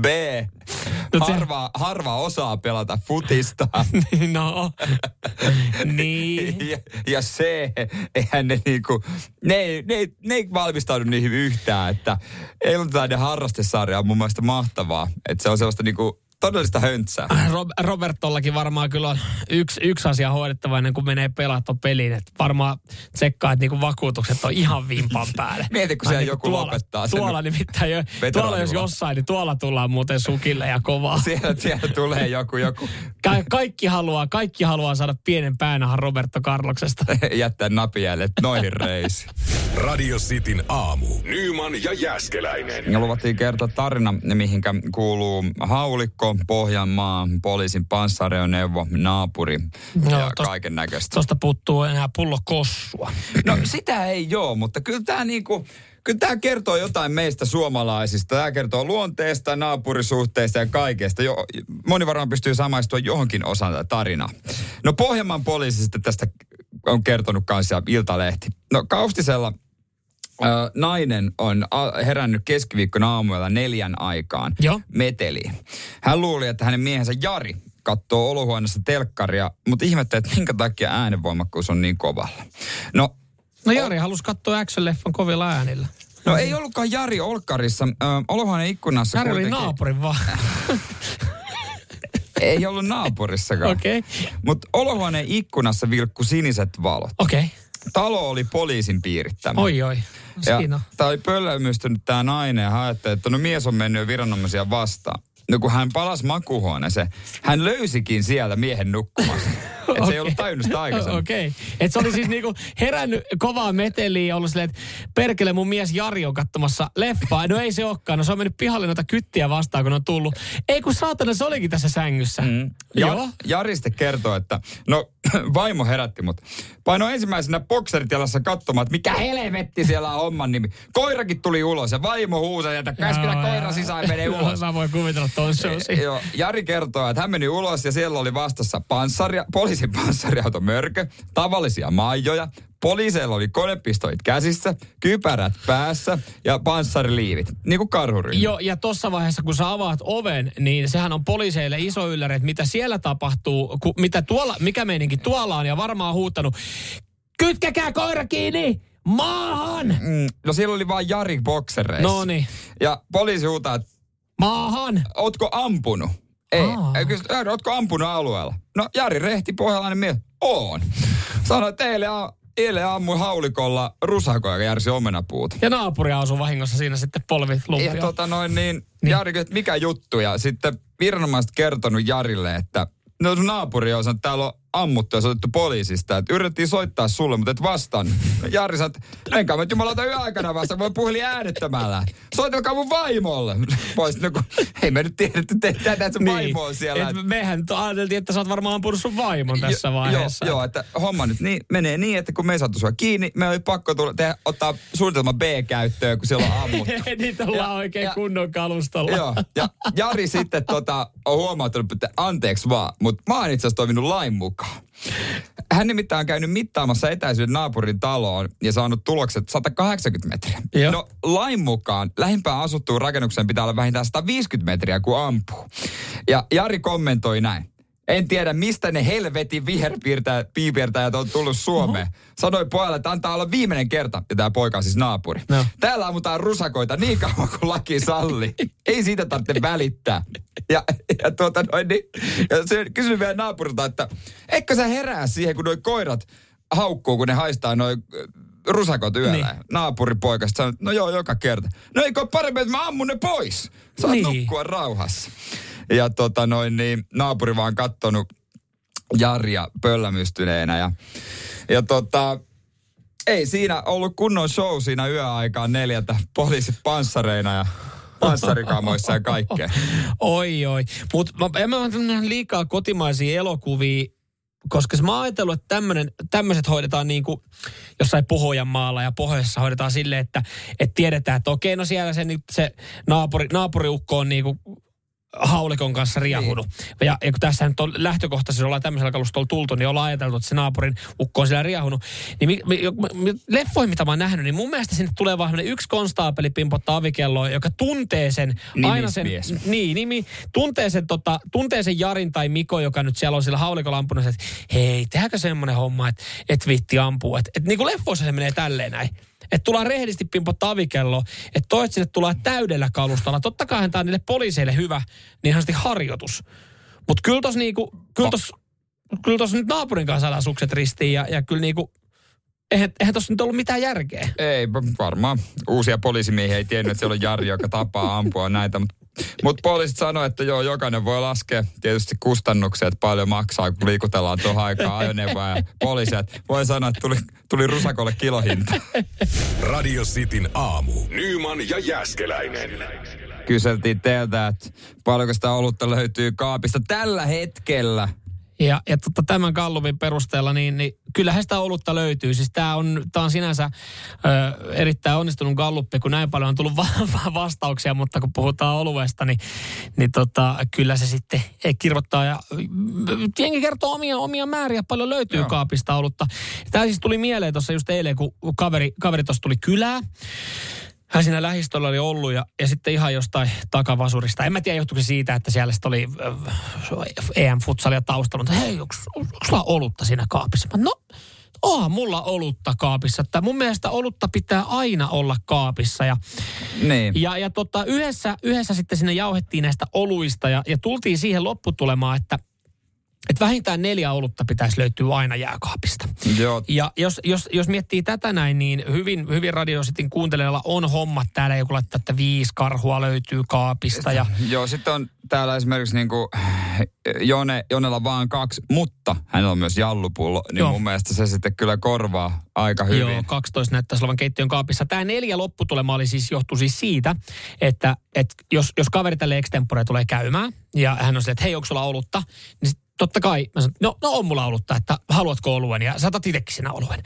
B, No harva, harva osaa pelata futista. no, niin. ja, ja C, eihän ne niinku, ne, ei- ne, ei- ne ei valmistaudu niihin yhtään, että eiluntainen harrastesarja on mun mielestä mahtavaa. Että se on sellaista niinku todellista höntsää. Rob- Robertollakin varmaan kyllä on yksi, yksi asia hoidettava ennen kuin menee pelaamaan peliin. Että varmaan tsekkaa, että niinku vakuutukset on ihan vimpan päälle. Mieti, kun siellä niinku joku tuolla, lopettaa sen Tuolla nimittäin jo, tuolla jos jossain, niin tuolla tullaan muuten sukille ja kovaa. Siellä, siellä tulee joku, joku Ka- kaikki, haluaa, kaikki haluaa saada pienen päänahan Roberto Carloksesta. jättää napijälle noihin reisiin. Radio Cityn aamu. Nyman ja Jäskeläinen. Ja luvattiin kertoa tarina, mihinkä kuuluu haulikko, Pohjanmaa, poliisin panssareoneuvo, naapuri Joo, ja tos- kaiken näköistä. Tuosta puuttuu enää pullo kossua. No sitä ei joo, mutta kyllä tämä niinku, kyllä tämä kertoo jotain meistä suomalaisista. Tämä kertoo luonteesta, naapurisuhteista ja kaikesta. Jo, moni varmaan pystyy samaistua johonkin osaan tätä tarinaa. No Pohjanmaan poliisi sitten tästä on kertonut kanssa Iltalehti. No Kaustisella nainen on herännyt keskiviikkona aamuilla neljän aikaan Joo. meteliin. Hän luuli, että hänen miehensä Jari katsoo olohuoneessa telkkaria, mutta ihmetteli, että minkä takia äänenvoimakkuus on niin kovalla. No No Jari halusi katsoa Action-leffan kovilla äänillä. No ei ollutkaan Jari Olkkarissa. Ö, olohuoneen ikkunassa Jari oli kuitenkin- naapurin vaan. Ei ollut naapurissakaan. Okei. Okay. Mutta olohuoneen ikkunassa vilkku siniset valot. Okei. Okay. Talo oli poliisin piirittämä. Oi oi. ja Siinä tää oli pöllämystynyt tää nainen ja että no mies on mennyt jo viranomaisia vastaan. No kun hän palasi makuuhuoneeseen, hän löysikin siellä miehen nukkumassa. Et se ei ollut tajunnut sitä aikaisemmin. Okei. Okay. Et se oli siis niinku herännyt kovaa meteliä ja ollut silleen, että perkele mun mies Jari on katsomassa leffaa. No ei se olekaan. No se on mennyt pihalle noita kyttiä vastaan, kun on tullut. Ei kun saatana, se olikin tässä sängyssä. Mm. Ja, Joo. Jari sitten kertoo, että no vaimo herätti mut. Paino ensimmäisenä bokseritialassa katsomaan, että mikä helvetti siellä on homman nimi. Koirakin tuli ulos ja vaimo huusi, että Joo, koira sisään ja mene Joo, ulos. Mä voin kuvitella ton showsi. Joo, Jari kertoo, että hän meni ulos ja siellä oli vastassa panssaria, poliisin panssariauto mörkö, tavallisia maijoja, poliiseilla oli konepistoit käsissä, kypärät päässä ja panssariliivit, niin kuin karhuryhmä. Joo, ja tuossa vaiheessa, kun sä avaat oven, niin sehän on poliiseille iso ylläri, että mitä siellä tapahtuu, ku, mitä tuolla, mikä meininki tuolla on, ja varmaan huuttanut, kytkäkää koira kiinni, maahan! Mm, no siellä oli vain Jari boksereissa. No niin, Ja poliisi huutaa, että maahan! ootko ampunut? Ei. Kysy, "Jari, ootko ampunut alueella? No Jari rehti pohjalainen mies. Oon. Sanoi, että eilen, a- eilen ammuin haulikolla rusakoja, joka järsi omenapuuta. Ja naapuri asuu vahingossa siinä sitten polvit lumpia. Ja tota noin niin, Jari, että mikä juttu? Ja sitten viranomaiset kertonut Jarille, että no sun naapuri on sanonut, että täällä on ammuttu ja soitettu poliisista. Että yritettiin soittaa sulle, mutta et vastaan. Jari että enkä mä jumalauta yön aikana vasta, voi puhelin äänettömällä. Soitelkaa mun vaimolle. Pois, no kun, ei me nyt tiedetty, että tätä sun vaimo on siellä. Et mehän ajateltiin, että sä oot varmaan ampunut sun vaimon tässä Jo- vaiheessa. Joo, joo, että homma nyt niin, menee niin, että kun me ei saatu sua kiinni, me oli pakko tulla, tehdä, ottaa suunnitelma B käyttöön, kun siellä on ammuttu. Niitä ollaan Ja- oikein ja- kunnon kalustolla. Joo, ja Jari sitten tota, on huomauttanut, että anteeksi vaan, mutta mä oon itse asiassa toiminut lain mukaan. Hän nimittäin on käynyt mittaamassa etäisyyden naapurin taloon ja saanut tulokset 180 metriä. Joo. No lain mukaan lähimpään asuttuun rakennukseen pitää olla vähintään 150 metriä, kun ampuu. Ja Jari kommentoi näin. En tiedä, mistä ne helvetin viherpiirtäjät on tullut Suomeen. Sanoi pojalle, että antaa olla viimeinen kerta. Ja tämä poika on siis naapuri. No. Täällä ammutaan rusakoita niin kauan kuin laki salli. Ei siitä tarvitse välittää. Ja, ja tuota noin, niin, ja se kysyi vielä naapurilta, että eikö sä herää siihen, kun noi koirat haukkuu, kun ne haistaa noin rusakot yöllä. Niin. Naapuripoika sanoi, no joo, joka kerta. No eikö ole parempi, että mä ammun ne pois? Saat niin. nukkua rauhassa. Ja tota noin, niin naapuri vaan kattonut Jaria pöllämystyneenä. Ja, ja tota, ei siinä ollut kunnon show siinä yöaikaan neljältä poliisit panssareina ja panssarikamoissa ja kaikkea. Oi, oi. Mutta en mä liikaa kotimaisia elokuvia, koska mä oon ajatellut, että tämmöiset hoidetaan niin kuin jossain Pohjanmaalla ja pohjoisessa hoidetaan silleen, että, että tiedetään, että okei, no siellä se, se naapuri, naapuriukko on niin kuin haulikon kanssa riahunut. Niin. Ja, ja kun tässä nyt on lähtökohtaisesti ollaan tämmöisellä kalustolla tultu, niin ollaan ajateltu, että se naapurin ukko on siellä riahunut. Niin mi, mi, mi, leffoihin, mitä mä oon nähnyt, niin mun mielestä sinne tulee vaan yksi konstaapeli pimpottaa avikelloa, joka tuntee sen, aina sen, niin, nimi, tuntee sen, tota, tuntee sen Jarin tai Miko, joka nyt siellä on sillä haulikolla ampunut, että hei, tehdäänkö semmoinen homma, että et viitti ampuu. Että et, niin kuin leffoissa se menee tälleen näin. Että tullaan rehellisesti pimpottaa avikello, että toit sinne tulee täydellä kalustalla. Totta kai tämä on niille poliiseille hyvä, niin ihan harjoitus. Mutta kyllä tuossa niinku, kyllä tos, kyllä tos nyt naapurin kanssa saadaan sukset ristiin ja, ja kyllä niinku, eihän, eihän tuossa nyt ollut mitään järkeä. Ei, varmaan uusia poliisimiehiä ei tiennyt, että siellä on Jari, joka tapaa ampua näitä, mutta mutta poliisit sanoivat, että joo, jokainen voi laskea tietysti kustannuksia, että paljon maksaa, kun liikutellaan tuohon aikaan ajoneuvoa ja poliisit. Voi sanoa, että tuli, tuli rusakolle kilohinta. Radio Cityn aamu. Nyman ja Jäskeläinen. Kyseltiin teiltä, että paljonko sitä olutta löytyy kaapista tällä hetkellä. Ja, ja totta, tämän Gallupin perusteella, niin, niin kyllähän sitä olutta löytyy. Siis tämä on, tää on sinänsä ö, erittäin onnistunut Galluppi, kun näin paljon on tullut va- vastauksia, mutta kun puhutaan oluesta, niin, niin tota, kyllä se sitten kirvoittaa. Ja jengi kertoo omia, omia määriä, paljon löytyy Joo. kaapista olutta. Tämä siis tuli mieleen tuossa just eilen, kun kaveri, kaveri tuossa tuli kylää hän siinä lähistöllä oli ollut ja, ja sitten ihan jostain takavasurista. En mä tiedä, johtuiko se siitä, että siellä sitten oli äh, EM-futsalia taustalla. Mutta hei, onko sulla olutta siinä kaapissa? Mä, no, onhan mulla olutta kaapissa. Että mun mielestä olutta pitää aina olla kaapissa. Ja, niin. ja, ja tota, yhdessä, yhdessä sitten sinne jauhettiin näistä oluista ja, ja tultiin siihen lopputulemaan, että – että vähintään neljä olutta pitäisi löytyä aina jääkaapista. Joo. Ja jos, jos, jos miettii tätä näin, niin hyvin, hyvin Radio Cityn kuuntelijalla on hommat täällä. Joku laittaa, että viisi karhua löytyy kaapista. Ja... Joo, sitten on täällä esimerkiksi niin kuin Jone, Jonella vaan kaksi, mutta hänellä on myös jallupullo. Niin Joo. mun mielestä se sitten kyllä korvaa aika hyvin. Joo, 12 näyttäisi olevan keittiön kaapissa. Tämä neljä lopputulema oli siis, johtuu siis siitä, että, että jos, jos kaveri tälle extempore tulee käymään, ja hän on se, että hei, onko sulla olutta? Niin totta kai, mä sanon, no, no on mulla olutta, että haluatko oluen ja saatat itsekin sinä oluen.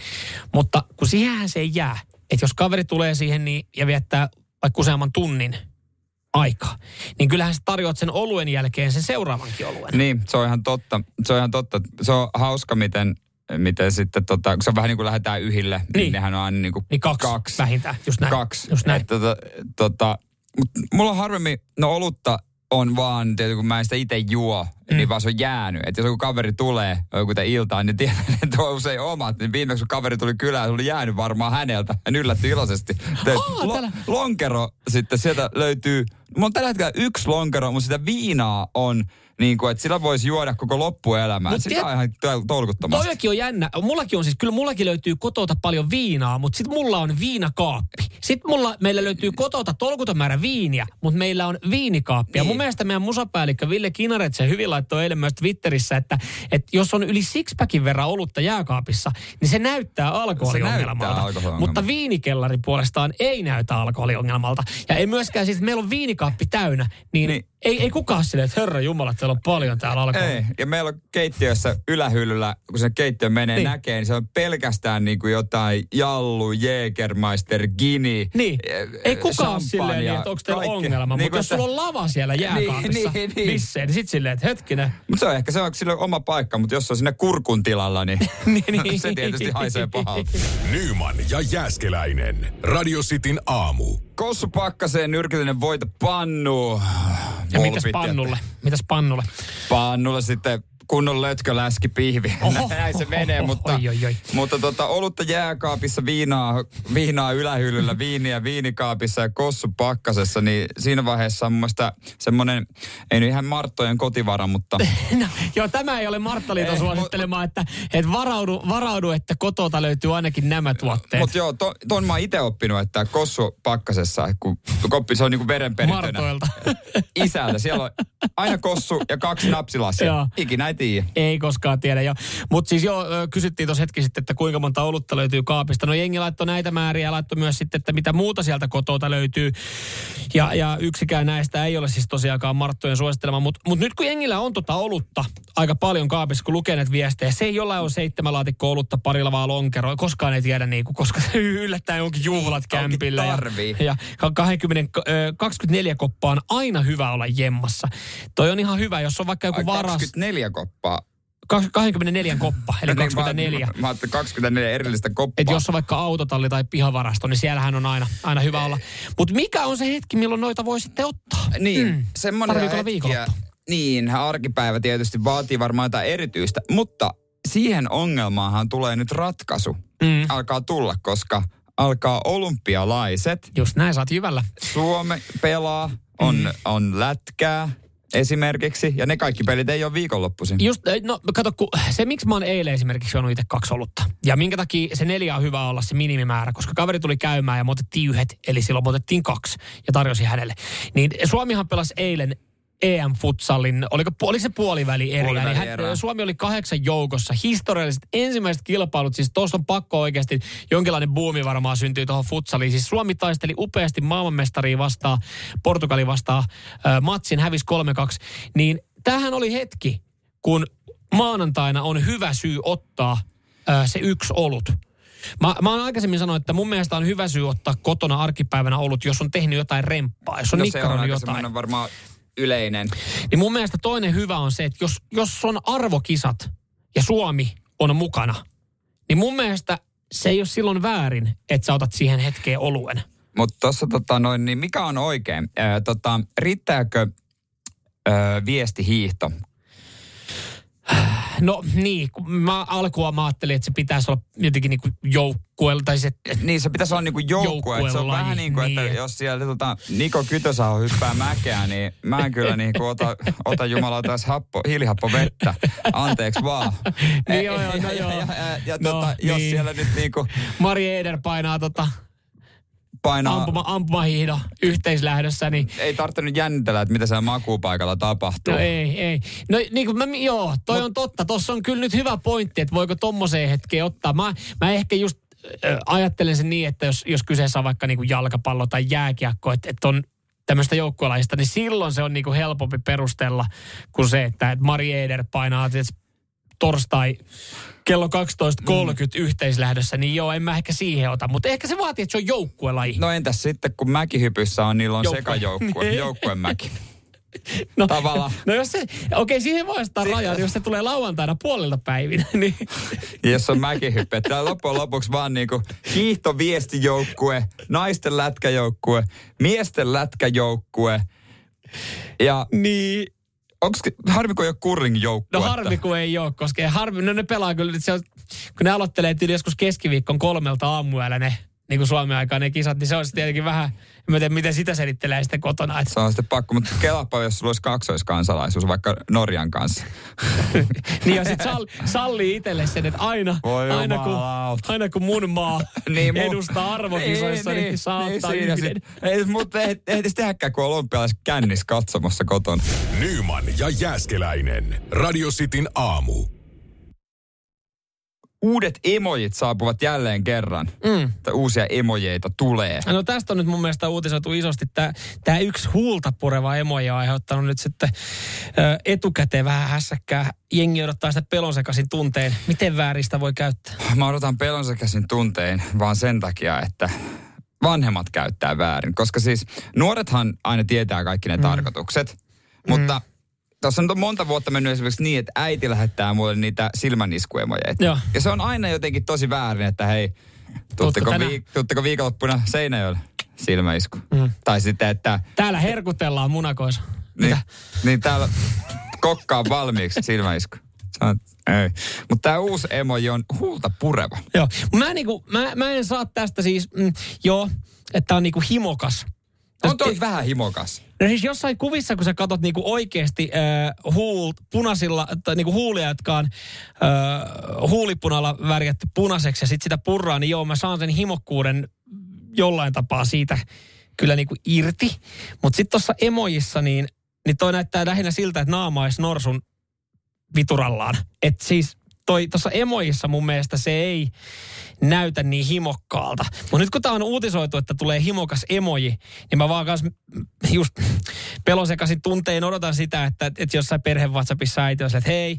Mutta kun siihenhän se ei jää, että jos kaveri tulee siihen niin, ja viettää vaikka useamman tunnin aikaa, niin kyllähän sä tarjoat sen oluen jälkeen sen seuraavankin oluen. Niin, se on ihan totta. Se on ihan totta. Se on hauska, miten miten sitten, tota, se on vähän niin kuin lähdetään yhille, niin, niin nehän on aina niin kuin niin kaksi, kaksi. vähintään, just näin. Kaksi. Just näin. tota, tota, mutta mulla on harvemmin, no olutta on vaan, tietysti kun mä en sitä itse juo, mm. niin vaan se on jäänyt. Että jos joku kaveri tulee joku iltaan, niin tiedän, että on usein omat. Niin viimeksi kun kaveri tuli kylään, se oli jäänyt varmaan häneltä. Hän yllätti iloisesti. Oh, lo, lonkero sitten sieltä löytyy, mulla on tällä hetkellä yksi lonkero, mutta sitä viinaa on niin kuin, että sillä voisi juoda koko loppuelämää. Mut Sitä tiet, on ihan tolkuttomasti. Toikin on jännä. Mullakin on siis, kyllä mullakin löytyy kotota paljon viinaa, mutta sitten mulla on viinakaappi. Sitten mulla, meillä löytyy kotota tolkuton määrä viiniä, mutta meillä on viinikaappi. Niin. Ja mun mielestä meidän musapäällikkö Ville Kinaret se hyvin laittoi eilen myös Twitterissä, että, että jos on yli sixpackin verran olutta jääkaapissa, niin se näyttää alkoholiongelmalta. Mutta viinikellari puolestaan ei näytä alkoholiongelmalta. Ja ei myöskään siis, että meillä on viinikaappi täynnä, niin, niin ei, ei kukaan silleen, että herra jumala, että siellä on paljon täällä alkoa. Ei, ja meillä on keittiössä ylähyllyllä, kun se keittiö menee niin. näkee, niin se on pelkästään niin kuin jotain Jallu, Jägermeister, Gini, Niin, eh, ei kukaan silleen, niin, että onko teillä kaikki. ongelma, niin, mutta jos sulla on lava siellä niin, jääkaapissa, niin, niin, niin. niin sit silleen, että hetkinen. Mutta se on ehkä se on sille oma paikka, mutta jos on sinne kurkun tilalla, niin, niin, niin. se tietysti haisee pahalta. Nyman ja Jääskeläinen. Radio Cityn aamu. Kossu Pakkaseen nyrkillinen voita pannu. Ja mitäs pannulle? Mitäs pannulle? Pannulle sitten kunnon lötköläski pihvi. Oho, Näin se menee, mutta, oi, oi, oi. mutta tota, olutta jääkaapissa, viinaa, viinaa ylähyllyllä, viiniä viinikaapissa ja kossu pakkasessa, niin siinä vaiheessa on mun mielestä semmoinen, ei nyt ihan Marttojen kotivara, mutta... no, joo, tämä ei ole Marttaliiton suosittelemaan, että, että varaudu, varaudu, että kotota löytyy ainakin nämä tuotteet. Mutta joo, to, ton mä oon itse oppinut, että kossu pakkasessa, kun koppi, se on niinku verenperintönä. Martoilta. Isältä, siellä on Aina kossu ja kaksi napsilassia. Joo. Ikinä ei tiedä. Ei koskaan tiedä jo. Mutta siis joo, kysyttiin tuossa hetki sitten, että kuinka monta olutta löytyy kaapista. No jengi laittoi näitä määriä ja laittoi myös sitten, että mitä muuta sieltä kotota löytyy. Ja, ja yksikään näistä ei ole siis tosiaankaan Marttojen suosittelema. Mutta mut nyt kun jengillä on tota olutta aika paljon kaapissa, kun lukee näitä viestejä, se ei jollain ole seitsemän laatikko olutta, pari lavaa lonkeroa. Koskaan ei tiedä niinku, koska se yllättäen onkin juhlat kämpillä. Ja, tarvii. ja 20, ö, 24 koppaa on aina hyvä olla jemmassa. Toi on ihan hyvä, jos on vaikka joku Ai, varas. 24 koppaa. 24 koppa, eli No niin, 24. Mä, mä ajattelin 24 erillistä koppaa. Että jos on vaikka autotalli tai pihavarasto, niin siellähän on aina, aina hyvä olla. Mutta mikä on se hetki, milloin noita voi sitten ottaa? Niin, mm. semmoinen hetkiä. viikonloppu? Niin, arkipäivä tietysti vaatii varmaan jotain erityistä, mutta siihen ongelmaanhan tulee nyt ratkaisu. Mm. Alkaa tulla, koska alkaa olympialaiset. Just näin, saat jyvällä. Suome pelaa, on, mm. on lätkää esimerkiksi, ja ne kaikki pelit ei ole viikonloppuisin. Just, no kato, kun se miksi mä oon eilen esimerkiksi juonut itse kaksi olutta. Ja minkä takia se neljä on hyvä olla se minimimäärä, koska kaveri tuli käymään ja me otettiin yhdet, eli silloin me otettiin kaksi ja tarjosi hänelle. Niin Suomihan pelasi eilen EM-futsalin, oliko, oli se puoliväli eri, Puoliväli niin hän. Suomi oli kahdeksan joukossa. Historialliset ensimmäiset kilpailut, siis tuossa on pakko oikeasti, jonkinlainen buumi varmaan syntyy tuohon futsaliin. Siis Suomi taisteli upeasti maailmanmestaria vastaan, Portugali vastaan, äh, matsin hävisi 3-2. Niin tämähän oli hetki, kun maanantaina on hyvä syy ottaa äh, se yksi olut. Mä, mä oon aikaisemmin sanonut, että mun mielestä on hyvä syy ottaa kotona arkipäivänä olut, jos on tehnyt jotain remppaa, jos on no aika jotain. varmaan yleinen. Niin mun mielestä toinen hyvä on se, että jos, jos on arvokisat ja Suomi on mukana, niin mun mielestä se ei ole silloin väärin, että sä otat siihen hetkeen oluen. Mutta tuossa tota noin, niin mikä on oikein? Ää, tota, riittääkö ää, viestihiihto? No niin, mä alkua mä ajattelin, että se pitäisi olla jotenkin niinku joukkueella, tai se, Niin, se pitäisi olla niinku joukkue. että Se on vähän niin kuin, että niin. jos siellä tota, Niko Kytösaho hyppää mäkeä, niin mä en kyllä niinku ota, ota Jumala tässä happo, hiilihappo vettä. Anteeksi vaan. Niin joo, joo, no ja, joo. ja, ja, ja No, tota, jos niin. siellä nyt niinku Mari Eder painaa tota painaa... ampuma, ampumahiihdo yhteislähdössä, niin Ei tarvitse nyt jännitellä, että mitä siellä makuupaikalla tapahtuu. No ei, ei. No niin kuin mä, joo, toi on totta. Tossa on kyllä nyt hyvä pointti, että voiko tommoseen hetkeen ottaa. Mä, mä ehkä just äh, ajattelen sen niin, että jos, jos kyseessä on vaikka niin kuin jalkapallo tai jääkiekko, että, että on tämmöistä joukkuelaista, niin silloin se on niin kuin helpompi perustella kuin se, että, että Mari Eder painaa että torstai kello 12.30 yhteislähdössä, niin joo, en mä ehkä siihen ota. Mutta ehkä se vaatii, että se on joukkuelaji. No entäs sitten, kun mäkihypyssä on, niillä on Joukkue. sekajoukkue, Niin. joukkuemäki. No, Tavallaan. No jos se, okei, siihen voi asettaa rajat, jos se tulee lauantaina puolelta päivinä, niin jos on mäkihyppy. Tämä loppujen lopuksi vaan niinku hiihtoviestijoukkue, naisten lätkäjoukkue, miesten lätkäjoukkue. Ja Niin. Onks, harmi kun ei ole curling joukkue. No harmi kun ei ole, koska ei harmi, no ne pelaa kyllä, se on, kun ne aloittelee joskus keskiviikkon kolmelta aamuyöllä ne, niin kuin Suomen aikaa ne kisat, niin se olisi tietenkin vähän, en mä tiedä miten sitä selittelee sitten kotona. Että, Se on sitten pakko, mutta kelapa, jos sulla olisi kaksoiskansalaisuus vaikka Norjan kanssa. niin ja sit sall, sallii itselle sen, että aina, Voi aina, kun, aina kun mun maa Niin, edustaa arvokisoissa, niin, niin saa ottaa siinä yhden. sit. Ei, mutta ei, ei tehdäkään, kun olympialaiset kännis katsomassa kotona. Nyman ja Jääskeläinen. Radio Cityn aamu. Uudet emojit saapuvat jälleen kerran. Mm. Tai uusia emojeita tulee. No tästä on nyt mun mielestä uutisoitu isosti. Tämä yksi huulta pureva emoji on aiheuttanut nyt sitten ö, etukäteen vähän hässäkkää. Jengi odottaa sitä pelonsekaisin tunteen. Miten vääristä voi käyttää? Mä odotan pelon sekaisin tuntein vaan sen takia, että vanhemmat käyttää väärin. Koska siis nuorethan aina tietää kaikki ne mm. tarkoitukset. Mutta tuossa on monta vuotta mennyt esimerkiksi niin, että äiti lähettää mulle niitä silmäniskuemojeita. Joo. Ja se on aina jotenkin tosi väärin, että hei, tuutteko, viik- tuutteko viikonloppuna Seinäjoelle silmäisku? Mm. Tai sitten, että Täällä herkutellaan munakoissa. niin, Mitä? niin täällä kokkaa valmiiksi silmäisku. Ei. Mutta tämä uusi emoji on huulta pureva. Joo. Mä, niinku, mä, mä en saa tästä siis, mm, joo, että on niinku himokas. On toi vähän himokas. No siis jossain kuvissa, kun sä katot niinku oikeasti äh, huul, punaisilla, tai niinku huulia, jotka on äh, huulipunalla värjätty punaiseksi ja sitten sitä purraa, niin joo, mä saan sen himokkuuden jollain tapaa siitä kyllä niinku irti. Mutta sitten tuossa emojissa, niin niin toi näyttää lähinnä siltä, että naama olisi norsun viturallaan. Että siis toi tuossa emojissa mun mielestä se ei näytä niin himokkaalta. Mutta nyt kun tää on uutisoitu, että tulee himokas emoji, niin mä vaan kanssa just pelosekaisin tunteen odotan sitä, että, että jossain perhe WhatsAppissa äiti on että hei,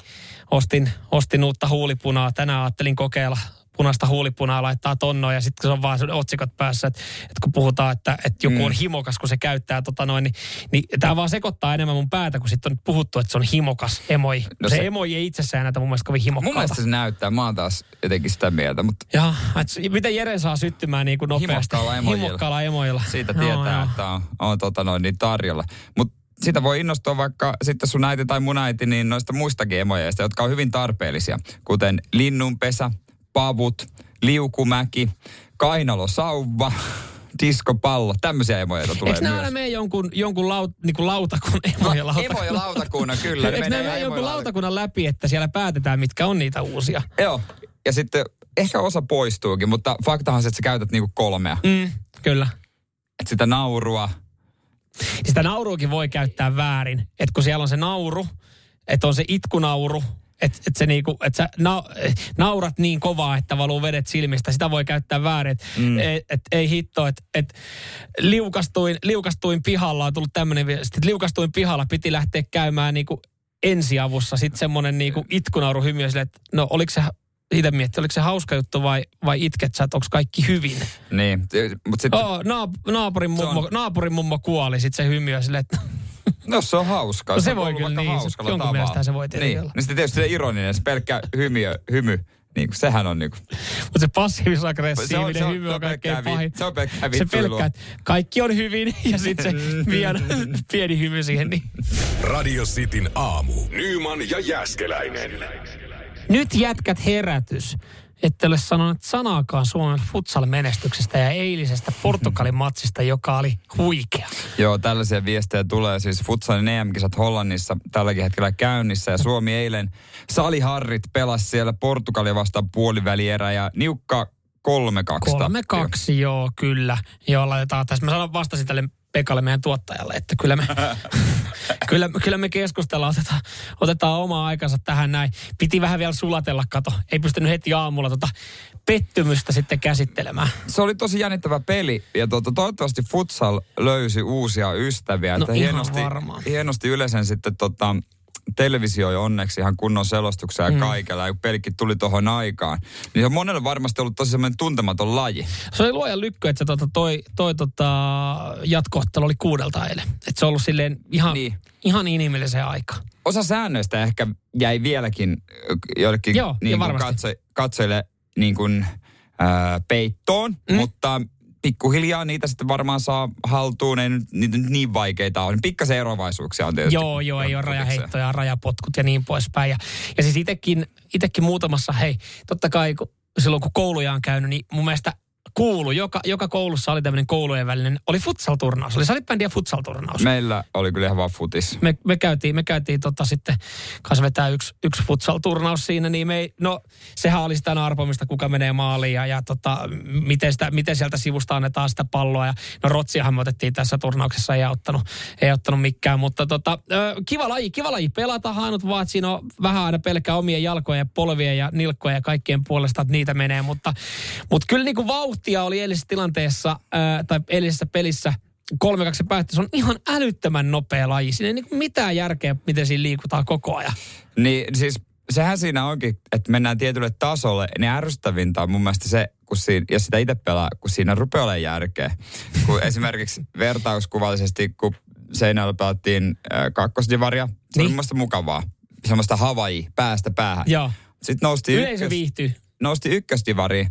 ostin, ostin uutta huulipunaa, tänään ajattelin kokeilla punaista huulipunaa laittaa tonnoon ja sitten se on vaan otsikot päässä, että, että kun puhutaan, että, että joku on mm. himokas, kun se käyttää tota noin, niin, niin tämä vaan sekoittaa enemmän mun päätä, kun sitten on puhuttu, että se on himokas emoi. No se, se emoi ei itsessään näytä mun mielestä kovin himokkaalta. Mun mielestä se näyttää, mä oon taas jotenkin sitä mieltä. Mutta... Ja, että miten Jere saa syttymään niin kuin nopeasti? Himokkaalla emoilla. Himokkaalla emoilla. Siitä tietää, no, että on, on tota noin, niin tarjolla. Mutta sitä voi innostua vaikka sitten sun äiti tai mun äiti, niin noista muistakin emojeista, jotka on hyvin tarpeellisia, kuten linnunpesä, pavut, liukumäki, kainalosauva, diskopallo, tämmöisiä emoja tulee Eikö nämä mene jonkun, jonkun laut, niin kuin lautakunnan emoja lautakunnan? Emoja lautakunnan, kyllä. Eikö nämä mene jonkun lautakunnan läpi, että siellä päätetään, mitkä on niitä uusia? Joo, ja sitten ehkä osa poistuukin, mutta faktahan se, että sä käytät niinku kolmea. Mm, kyllä. Et sitä naurua. Sitä nauruakin voi käyttää väärin. Että kun siellä on se nauru, että on se itkunauru, että et se niinku, et sä na, naurat niin kovaa, että valuu vedet silmistä. Sitä voi käyttää väärin. Että mm. et, et, ei hitto, että et liukastuin, liukastuin pihalla, on tullut tämmöinen viesti, liukastuin pihalla, piti lähteä käymään niinku ensiavussa. Sitten semmoinen niinku itkunauru hymyä sille, että no oliko se itse miettiä, oliko se hauska juttu vai, vai itket sä, että onko kaikki hyvin? Niin, mutta sitten... Oh, naap- naapurin, mummo, on... naapurin mummo kuoli, sitten se hymyä sille, että No se on hauskaa. No se, se voi kyllä niin, hauskalla jonkun mielestä se voi tietenkin niin. olla. Niin sitten tietysti se ironinen, se pelkkä hymy, hymy niin kuin, sehän on niin kuin... Mutta se passiivis-aggressiivinen se hymy on, on kaikkein pahin. Se on pelkkä Se pelkkä, että kaikki on hyvin ja sitten se pieni, pieni hymy siihen. Niin. Radio Cityn aamu. Nyman ja Jäskeläinen. Nyt jätkät herätys ette ole sanonut sanaakaan Suomen futsal-menestyksestä ja eilisestä Portugalin matsista, joka oli huikea. Joo, tällaisia viestejä tulee siis futsalin EM-kisat Hollannissa tälläkin hetkellä käynnissä ja Suomi eilen Sali Harrit pelasi siellä Portugalia vastaan puolivälierä ja niukka 3-2 3-2, joo, kyllä. Joo, laitetaan tässä. Mä sanon vastasin tälle Pekalle, meidän tuottajalle, että kyllä me, kyllä, kyllä me keskustellaan, otetaan, otetaan omaa aikansa tähän näin. Piti vähän vielä sulatella, kato. Ei pystynyt heti aamulla tota pettymystä sitten käsittelemään. Se oli tosi jännittävä peli ja tuota, toivottavasti futsal löysi uusia ystäviä. No että ihan hienosti, varmaan. hienosti yleensä sitten tota, televisioi onneksi ihan kunnon selostuksia ja mm. kaikella, ja kun pelikin tuli tuohon aikaan. Niin se on monelle varmasti ollut tosi semmoinen tuntematon laji. Se oli luojan lykky, että se tota, toi, toi tota, jatkohtelu oli kuudelta eilen. Että se on ollut silleen ihan, niin. ihan inhimilliseen aikaan. Osa säännöistä ehkä jäi vieläkin joillekin Joo, niin katso, katsojille niin kuin, äh, peittoon, mm. mutta pikkuhiljaa niitä sitten varmaan saa haltuun, ei niitä nyt niin vaikeita on. Pikkasen eroavaisuuksia on tietysti. Joo, joo, ei ole rajaheittoja, rajapotkut ja niin poispäin. Ja, ja siis itekin, itekin muutamassa, hei, totta kai kun, silloin kun kouluja on käynyt, niin mun mielestä kuulu. Joka, joka koulussa oli tämmöinen koulujen välinen, oli futsal-turnaus. Oli salibändi ja futsal-turnaus. Meillä oli kyllä ihan vaan futis. Me, me käytiin, me käytiin tota sitten, kanssa vetää yksi, yksi futsal-turnaus siinä, niin me ei, no sehän oli sitä arpomista, kuka menee maaliin ja, ja tota, miten, sitä, miten sieltä sivusta annetaan sitä palloa. Ja, no Rotsiahan me otettiin tässä turnauksessa, ei ottanut, ei ottanut mikään, mutta tota, kiva laji, kiva laji pelata, ainut vaan, että siinä on vähän aina pelkkää omien jalkojen ja polvien ja nilkkojen ja kaikkien puolesta, että niitä menee, mutta, mutta kyllä niin kuin vauhti minuuttia oli eilisessä tilanteessa, ää, tai eilisessä pelissä, 3-2 päättyi. Se on ihan älyttömän nopea laji. Siinä ei niin mitään järkeä, miten siinä liikutaan koko ajan. Niin siis sehän siinä onkin, että mennään tietylle tasolle. Niin ärsyttävintä on mun mielestä se, kun siinä, jos sitä itse pelaa, kun siinä rupeaa olemaan järkeä. Kun esimerkiksi vertauskuvallisesti, kun seinällä pelattiin äh, kakkosdivaria, se niin. oli mun mukavaa. Semmoista Hawaii päästä päähän. Joo. Sitten nousti Yleisö ykkös, viihtyy. Nosti ykkösdivari,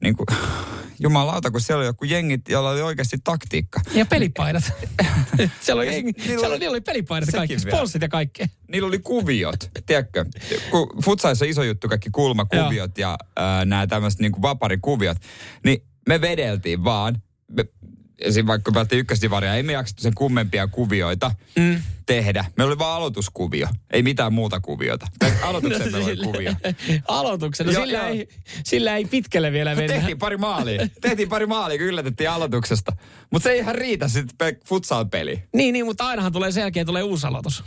niin kuin, jumalauta, kun siellä oli joku jengit, jolla oli oikeasti taktiikka. Ja pelipaidat. siellä, oli, jengi, niillä, siellä oli, niillä oli pelipaidat kaikki, sponssit ja kaikki. Niillä oli kuviot, tiedätkö? Kun futsaissa iso juttu, kaikki kulmakuviot ja äh, nämä tämmöiset niin vaparikuviot. Niin me vedeltiin vaan. Me, esim. vaikka päätti ykkösdivaria, ei me jaksettu sen kummempia kuvioita mm. tehdä. Meillä oli vaan aloituskuvio, ei mitään muuta kuviota. Aloituksen meillä oli kuvio. Aloituksen, no sillä, ei, sillä ei pitkälle vielä mennä. Tehtiin pari maalia. Tehtiin pari maalia, kun yllätettiin aloituksesta. Mutta se ei ihan riitä sitten futsal-peli. Niin, niin, mutta ainahan tulee sen jälkeen tulee uusi aloitus.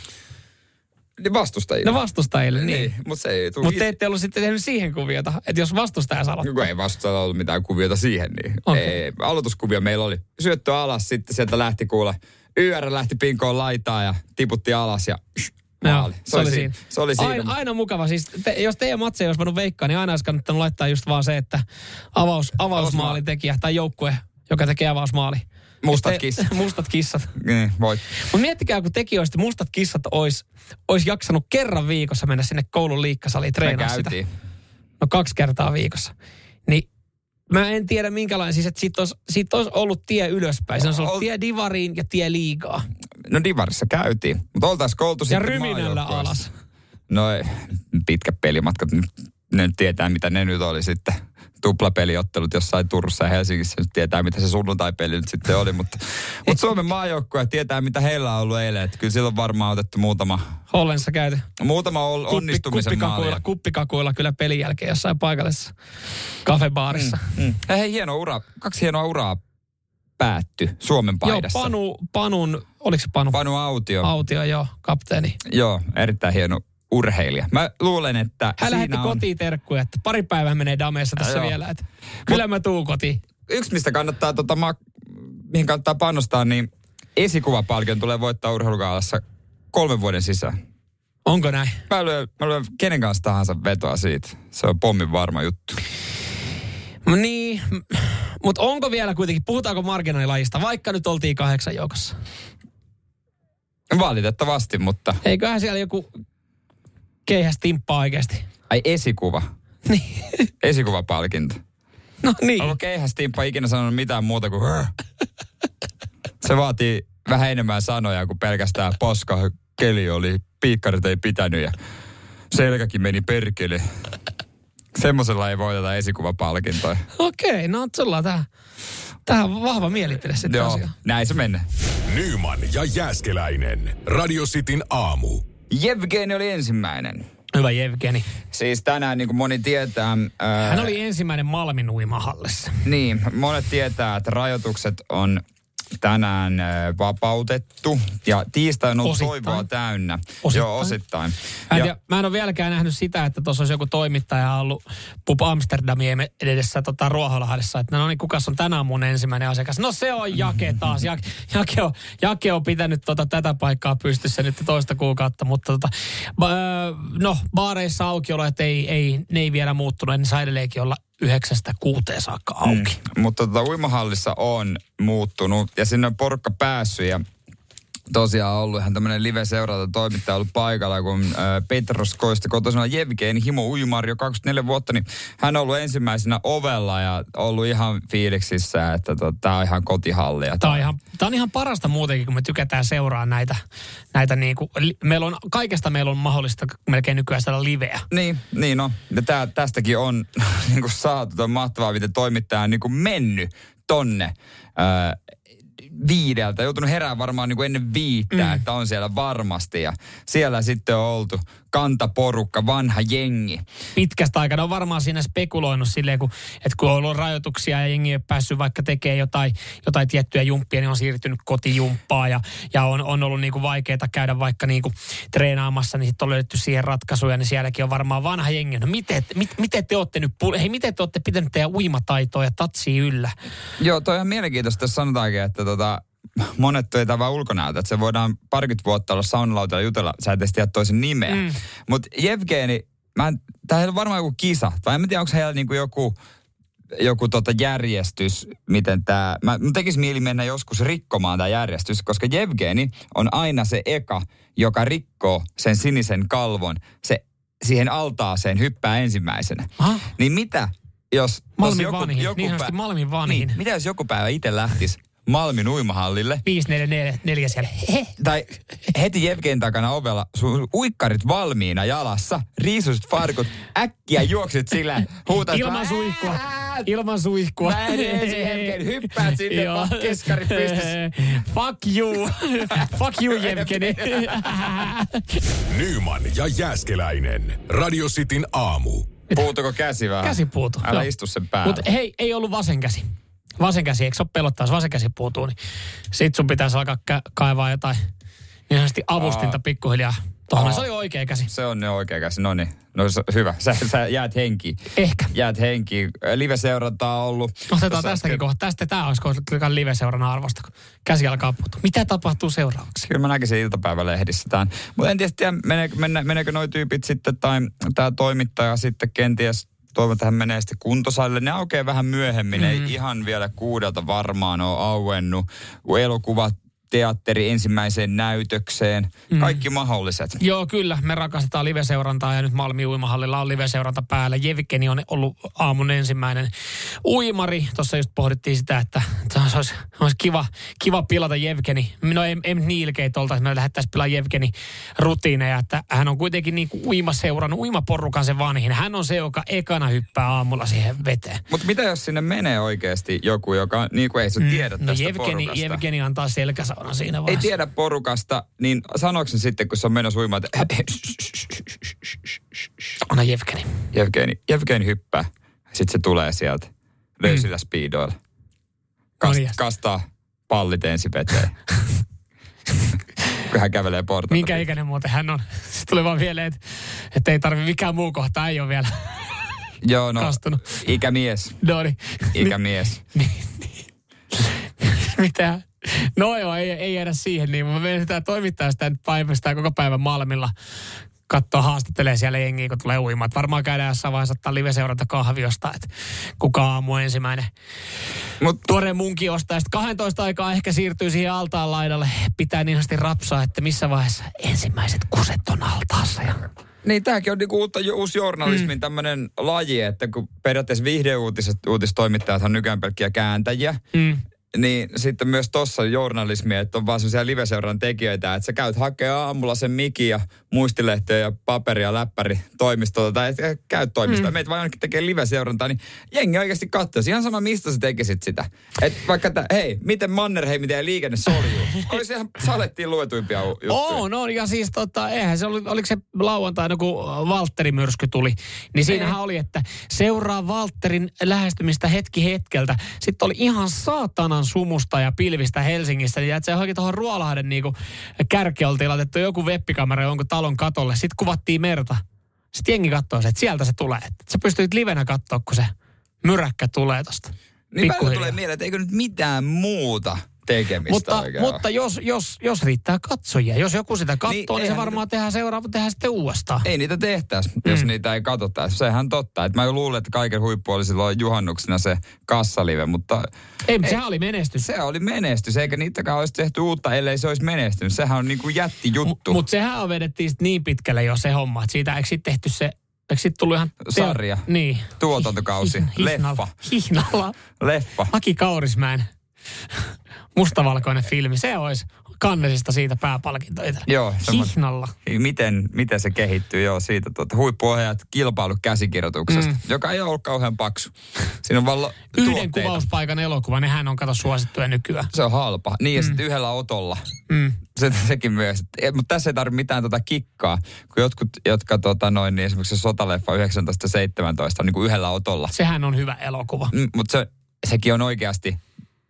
Niin vastustajille. No vastustajille, niin. Niin, mutta se ei tule. Mutta te ette ollut sitten tehnyt siihen kuviota, että jos vastustaja saa aloittaa. Ei vastustajalla ollut mitään kuviota siihen, niin Okei. ei, aloituskuvio meillä oli. Syöttö alas, sitten sieltä lähti kuule. YR lähti pinkoon laitaa ja tiputti alas ja maali. se, oli siinä. Se oli siinä. Aina, aina mukava. Siis te, jos teidän matseja olisi voinut veikkaa, niin aina olisi kannattanut laittaa just vaan se, että avaus, avausmaalin tekijä tai joukkue, joka tekee avausmaali. Mustat kissat. mustat kissat. Niin, voit. Mutta miettikää, kun tekin olisitte mustat kissat olisi ois jaksanut kerran viikossa mennä sinne koulun liikkasaliin Me treenaa sitä. No kaksi kertaa viikossa. Niin mä en tiedä minkälainen, siis että siitä olisi, siitä olisi ollut tie ylöspäin. Se olisi ollut Ol- tie divariin ja tie liigaa. No Divarissa käytiin. Mutta oltaisiin koultu Ja sitten ryminällä maajoukkueessa. alas. No pitkä pelimatkat, nyt- ne nyt tietää mitä ne nyt oli sitten. Tuplapeliottelut jossain Turussa ja Helsingissä nyt tietää mitä se sunnuntai-peli nyt sitten oli. Mutta, mutta Suomen maajoukkue tietää mitä heillä on ollut eilen. Että kyllä silloin varmaan otettu muutama, Hollensa käyty. muutama Kuppi, onnistumisen kuppikakuilla, maali. kuppikakuilla kyllä pelin jälkeen jossain paikallisessa kafebaarissa. Mm. Mm. Ja hei, hieno ura, kaksi hienoa uraa päätty Suomen Joo, paidassa. Panu, Panun, oliko se Panu? Panu Autio. Autio, joo, kapteeni. Joo, erittäin hieno urheilija. Mä luulen, että Hän lähetti siinä on... kotiin terkkuja, että pari päivää menee dameessa tässä Joo. vielä. Että kyllä mä tuun kotiin. yksi, mistä kannattaa, tota, ma- mihin kannattaa panostaa, niin esikuvapalkion tulee voittaa urheilukaalassa kolmen vuoden sisään. Onko näin? Mä lyön, mä lyön kenen kanssa tahansa vetoa siitä. Se on pommin varma juttu. No Niin, mutta onko vielä kuitenkin, puhutaanko marginaalilajista, vaikka nyt oltiin kahdeksan joukossa? Valitettavasti, mutta... Eiköhän siellä joku keihäs timppaa oikeasti. Ai esikuva. Niin. Esikuvapalkinto. No niin. Onko keihästimppa ikinä sanonut mitään muuta kuin... "Rrr"? Se vaatii vähän enemmän sanoja kuin pelkästään paska keli oli, piikkarit ei pitänyt ja selkäkin meni perkele. Semmoisella ei voiteta esikuvapalkintoja. Okei, no sulla on tähän, tähän vahva mielipide sitten Joo, tosiaan. näin se menee. Nyman ja Jääskeläinen. Radio Cityn aamu. Jevgeni oli ensimmäinen. Hyvä Jevgeni. Siis tänään, niin kuin moni tietää... Ää, Hän oli ensimmäinen Malmin uimahallissa. Niin, monet tietää, että rajoitukset on tänään ää, vapautettu. Ja tiistai on ollut Osittain. toivoa täynnä. Osittain. Joo, osittain. Mä en, Ja, tiedä, mä en ole vieläkään nähnyt sitä, että tuossa olisi joku toimittaja ollut Pub Amsterdamien edessä tota, Ruoholahdessa, että no niin, kukas on tänään mun ensimmäinen asiakas? No se on Jake taas. Jake, Jake, on, Jake on pitänyt tota, tätä paikkaa pystyssä nyt toista kuukautta, mutta tota, ba, öö, no baareissa aukiolo, että ei, ei, ne ei vielä muuttunut, niin saa edelleenkin olla yhdeksästä kuuteen saakka auki. Mm. Mutta tota, uimahallissa on muuttunut ja sinne on porukka päässyt ja tosiaan ollut ihan tämmöinen live-seurata toimittaja ollut paikalla, kun äh, Petros Koista kotoisena Jevgeni Himo Uimari jo 24 vuotta, niin hän on ollut ensimmäisenä ovella ja ollut ihan fiiliksissä, että tota, tämä on ihan kotihalli. Ja Tämä on, ihan, tämä on ihan parasta muutenkin, kun me tykätään seuraa näitä, näitä niin kuin, meillä on, kaikesta meillä on mahdollista melkein nykyään saada liveä. Niin, niin no. Ja tää, tästäkin on niin kuin saatu, on mahtavaa, miten toimittaja on niin kuin mennyt tonne ää, viideltä. Joutunut herään varmaan niin kuin ennen viittää, mm. että on siellä varmasti. Ja siellä sitten on oltu kantaporukka, vanha jengi. pitkästä aikaa. Ne on varmaan siinä spekuloinut silleen, kun, että kun on ollut rajoituksia ja jengi ei ole päässyt vaikka tekemään jotain, jotain tiettyjä jumppia, niin on siirtynyt kotijumppaa ja, ja on, on ollut niinku vaikeaa käydä vaikka niinku treenaamassa, niin sitten on löydetty siihen ratkaisuja, niin sielläkin on varmaan vanha jengi. No miten, mit, miten te olette nyt, hei miten te olette pitänyt teidän uimataitoa ja tatsia yllä? Joo, toi on ihan mielenkiintoista, jos sanotaankin, että tota, monet vetää vaan ulkonäöltä, että se voidaan parikymmentä vuotta olla saunalautalla jutella, sä et tiedä toisen nimeä. Mm. Mutta Jevgeni, mä tää on varmaan joku kisa, vai en tiedä, onko heillä niinku joku, joku tota järjestys, miten tämä, mä, mä tekis mieli mennä joskus rikkomaan tämä järjestys, koska Jevgeni on aina se eka, joka rikkoo sen sinisen kalvon, se siihen altaaseen hyppää ensimmäisenä. Aha. Niin mitä, jos... Malmin jos vanhin, niin sanotusti Malmin vanhin. Niin, mitä jos joku päivä itse lähtisi Malmin uimahallille 544 siellä. He. tai heti Jevgen takana ovella, sun uikkarit valmiina jalassa, riisusit farkut, äkkiä juoksit sillä, huutasit Ilman vaan, suihkua. Ilman suihkua. Ensin hetken, hyppäät sinne, Joo. vaan keskarit pystyssä. Fuck you. Fuck you, Jevgeni. Nyman ja Jääskeläinen. Radio Cityn aamu. Puutuko käsi vähän? Käsi puutu. Älä joo. istu sen päällä. Mutta hei, ei ollut vasen käsi. Vasen käsi, eikö se ole pelottaa, jos vasen käsi puutuu, niin sit sun pitäisi alkaa kä- kaivaa jotain niin sanotusti avustinta Aa. pikkuhiljaa. Tuohon Aa. se oli oikea käsi. Se on ne oikea käsi. No niin, no se- hyvä. Sä, sä jäät henkiin. Ehkä. Jäät henkiin. Live-seurantaa on ollut. Otetaan tästäkin äsken- kohta. Tästä tämä olisi kohta live-seurana arvosta, kun käsi alkaa puuttua. Mitä tapahtuu seuraavaksi? Kyllä mä näkisin iltapäivälehdissä tämän. Mutta en tiedä, meneekö, meneekö noi tyypit sitten, tai tämä toimittaja sitten kenties, toivon, että hän menee sitten kuntosalille. Ne aukeaa vähän myöhemmin, mm. ei ihan vielä kuudelta varmaan ole auennut. Elokuvat, teatteri ensimmäiseen näytökseen, mm. kaikki mahdolliset. Joo, kyllä. Me rakastetaan live-seurantaa ja nyt Malmi uimahallilla on live-seuranta päällä. Jevgeni on ollut aamun ensimmäinen uimari. Tuossa just pohdittiin sitä, että se olisi, olisi kiva, kiva pilata Jevgeni. No ei, ei niin ilkeitä että me lähdettäisiin pilaamaan Jevgeni rutiineja. Että hän on kuitenkin niin kuin uimaseuran, uimaporukan se vanhin. Hän on se, joka ekana hyppää aamulla siihen veteen. Mutta mitä jos sinne menee oikeasti joku, joka niin kuin ei sä tiedä No tästä Jevgeni, porukasta? Jevgeni antaa selkäsauna siinä Ei vaiheessa. tiedä porukasta, niin sanooko se sitten, kun se on menossa uimaan, että Anna Jevgeni. Jevgeni, Jevgeni hyppää. Sitten se tulee sieltä löysillä speedoilla. Kast, Morjes. kastaa pallit ensin veteen. kun hän kävelee portaita. Minkä ikäinen muuten hän on? Se tuli vaan vielä, että, että ei tarvi mikään muu kohta, ei ole vielä Joo, no, kastunut. ikämies. No niin. Ikämies. Mitä? No joo, ei, ei jäädä siihen niin. Mä menen sitä toimittaa sitä nyt päivästään koko päivän Malmilla. Katsoa, haastattelee siellä jengiä, kun tulee uimaan. Et Varmaan käydään jossain vaiheessa ottaa live-seuranta kahviosta, että kuka aamu ensimmäinen Mut, tuore munki ostaa. Sitten 12 aikaa ehkä siirtyy siihen altaan laidalle. Pitää niin asti rapsaa, että missä vaiheessa ensimmäiset kuset on altaassa. Ja... niin tämäkin on niinku uutta, uusi journalismin mm. tämmöinen laji, että kun periaatteessa viihdeuutiset, uutistoimittajat on nykyään pelkkiä kääntäjiä, Mm. Niin sitten myös tossa journalismia, että on vaan sellaisia live-seuran tekijöitä, että sä käyt hakea aamulla sen mikin ja muistilehtiä ja paperia ja läppäri toimistolta tai et käyt toimistoon, mm. meitä vaan jonnekin tekee live-seurantaa, niin jengi oikeasti katsoisi. Ihan sama, mistä sä tekisit sitä. Et vaikka, että hei, miten Mannerheim ja liikenne soljuu. Olisi ihan salettiin luetuimpia juttuja. Oo, no ja siis tota, eihän se oli, oliko se lauantaina, kun Valtteri myrsky tuli, niin siinähän oli, että seuraa Valtterin lähestymistä hetki hetkeltä. Sitten oli ihan saatanan sumusta ja pilvistä Helsingissä. Ja että se johonkin tuohon Ruolahden niinku kärki oltiin laitettu joku webbikamera jonkun talon katolle. Sitten kuvattiin merta. Sitten jengi katsoo se, että sieltä se tulee. Että sä pystyt livenä katsoa, kun se myräkkä tulee tosta. Niin tulee mieleen, että eikö nyt mitään muuta tekemistä Mutta, oikein mutta jos, jos, jos riittää katsojia, jos joku sitä katsoo, Niin, niin, se varmaan tehdään seuraava, tehdään sitten uudestaan. Ei niitä tehtäisi, jos niitä ei katsottaisi. Sehän totta. Et mä luulen, että kaiken huippu oli silloin juhannuksena se kassalive, mutta Ei, mutta sehän oli menestys. se oli menestys, eikä niitäkään olisi tehty uutta, ellei se olisi menestynyt. Sehän on niinku jätti juttu. Mutta sehän on vedettiin sit niin pitkälle jo se homma, että siitä eikö sitten tehty se, eikö sitten tullut ihan... Sarja. Niin. Tuotantokausi. Hihn- Leffa. Hihnalla. Leffa. Aki Kaurismäen mustavalkoinen filmi. Se olisi kannesista siitä pääpalkinto. Joo, Hihnalla. Miten, miten se kehittyy, joo, siitä tuota, huippuohjaajat kilpailu käsikirjoituksesta, mm. joka ei ole ollut kauhean paksu. Siinä on vaan lo- Yhden tuotteita. kuvauspaikan elokuva, nehän on kato suosittuja nykyään. Se on halpa. Niin, ja sitten yhdellä otolla. Mm. Se, sekin myös. Mutta tässä ei tarvitse mitään tota kikkaa, kun jotkut, jotka tota noin, niin esimerkiksi sotaleffa 1917 on niin kuin yhdellä otolla. Sehän on hyvä elokuva. Mm, Mutta se, sekin on oikeasti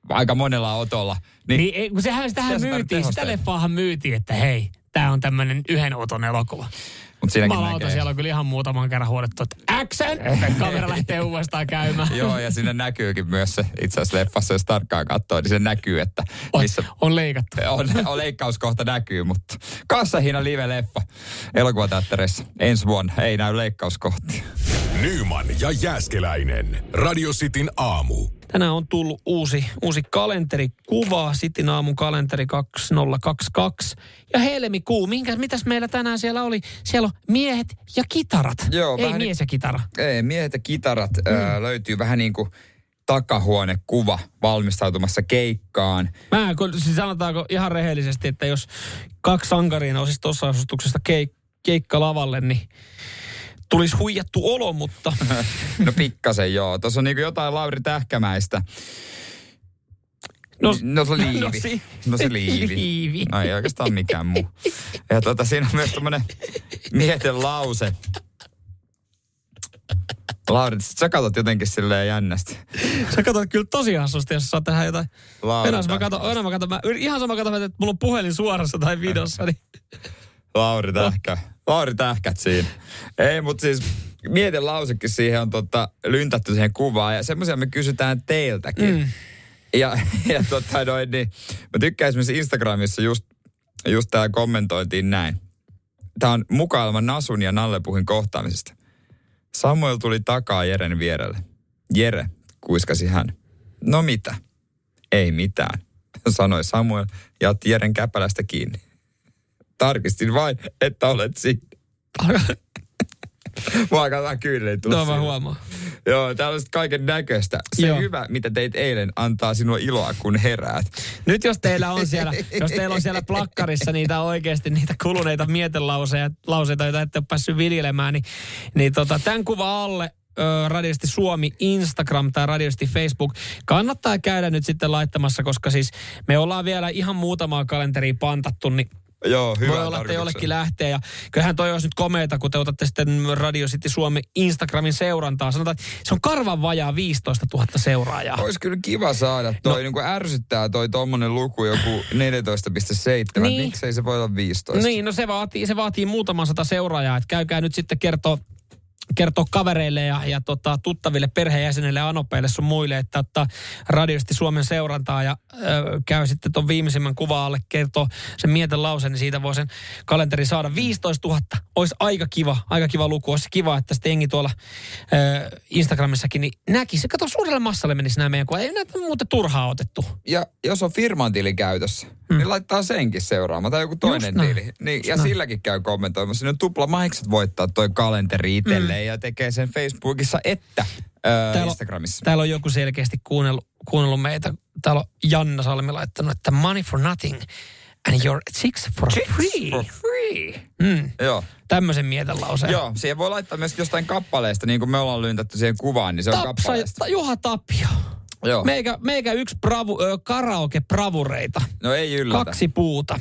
aika monella otolla. Niin, niin ei, kun sehän sitähän Tässä myytiin, sitä leffaahan myytiin, että hei, tämä on tämmöinen yhden oton elokuva. Siinäkin Jumalauta, näkee. siellä on kyllä ihan muutaman kerran huodettu, että action! Kamera lähtee uudestaan käymään. Joo, ja siinä näkyykin myös se, itse asiassa leffassa, jos tarkkaan katsoo, niin se näkyy, että on, missä on leikattu. on, on leikkauskohta näkyy, mutta kassahiina live-leffa elokuvateattereissa ensi vuonna ei näy leikkauskohtia. Nyman ja Jääskeläinen. Radio Cityn aamu. Tänään on tullut uusi, uusi kalenterikuva, Sitin aamun kalenteri 2022. Ja helmikuu, minkä, mitäs meillä tänään siellä oli? Siellä on miehet ja kitarat. Joo, Ei vähän mies ja kitara. Ei, miehet ja kitarat mm. ää, löytyy vähän niin kuin takahuonekuva valmistautumassa keikkaan. Mä, kun, siis sanotaanko ihan rehellisesti, että jos kaksi sankaria nousisi tuossa asustuksesta keik, keikkalavalle, niin tulisi huijattu olo, mutta... no pikkasen joo. Tuossa on niinku jotain Lauri Tähkämäistä. No, no se liivi. No, si- no se liivi. liivi. No ei oikeastaan mikään muu. Ja tota, siinä on myös tämmönen mietelause. Lauri, sä katsot jotenkin silleen jännästi. Sä katsot kyllä tosi hassusti, jos saa tehdä jotain. Lauri, enää mä katon, enää mä katon, mä, ihan sama katon, että mulla on puhelin suorassa tai videossa. Niin. Lauri Tähkä. Lauri Tähkät siinä. Ei, mutta siis mietin lausekin siihen on tota, lyntätty siihen kuvaan ja semmoisia me kysytään teiltäkin. Mm. Ja, ja tota noin, niin mä tykkään esimerkiksi Instagramissa just, just tää kommentointiin näin. Tää on mukailma Nasun ja Nallepuhin kohtaamisesta. Samuel tuli takaa Jeren vierelle. Jere, kuiskasi hän. No mitä? Ei mitään, sanoi Samuel ja otti Jeren käpälästä kiinni. Tarkistin vain, että olet siinä. Mua alkaa kyyneleet No mä huomaan. Joo, täällä on kaiken näköistä. Se Joo. hyvä, mitä teit eilen, antaa sinua iloa, kun heräät. Nyt jos teillä on siellä, jos teillä on siellä plakkarissa niitä oikeasti niitä kuluneita mietelauseita, lauseita, joita ette ole päässyt viljelemään, niin, niin tota, tämän kuva alle Radiosti Suomi Instagram tai Radiosti Facebook. Kannattaa käydä nyt sitten laittamassa, koska siis me ollaan vielä ihan muutamaa kalenteria pantattu, niin Joo, hyvä Voi olla, että jollekin lähtee. Ja kyllähän toi olisi nyt komeeta, kun te otatte sitten Radio City Suomi Instagramin seurantaa. Sanotaan, että se on karvan vajaa 15 000 seuraajaa. Olisi kyllä kiva saada. Toi no. niin kuin ärsyttää toi tommonen luku joku 14,7. Niin. Miksei se voi olla 15? Niin, no se vaatii, se vaatii muutaman sata seuraajaa. Että käykää nyt sitten kertoa kertoa kavereille ja, ja tota, tuttaville, perheenjäsenille, anopeille sun muille, että ottaa radiosti Suomen seurantaa ja ö, käy sitten tuon viimeisimmän kuva alle, kertoo sen mieten lausen, niin siitä voi sen kalenteri saada. 15 000 olisi aika kiva, aika kiva luku. Olisi kiva, että sitten jengi tuolla ö, Instagramissakin niin näkisi. Kato, suurelle massalle menisi nämä meidän kuva. Ei näitä muuten turhaa otettu. Ja jos on firman tili käytössä, hmm. niin laittaa senkin seuraamaan. Tai joku toinen tili. Niin, ja näin. silläkin käy kommentoimassa. Siinä on tupla mahikset voittaa toi kalenteri itselleen. Hmm ja tekee sen Facebookissa että ää, täällä Instagramissa. On, täällä on joku selkeästi kuunnellut, kuunnellut meitä. Täällä on Janna Salmi laittanut, että money for nothing and you're chicks for chicks free. for free. Mm. Joo. Tämmöisen lauseen. Joo, siihen voi laittaa myös jostain kappaleesta, niin kuin me ollaan lyntätty siihen kuvaan, niin se Tapsa, on kappaleesta. Juha Tapio. Joo. Meikä, meikä yksi bravu, ö, karaoke-bravureita. No ei yllätä. Kaksi puuta.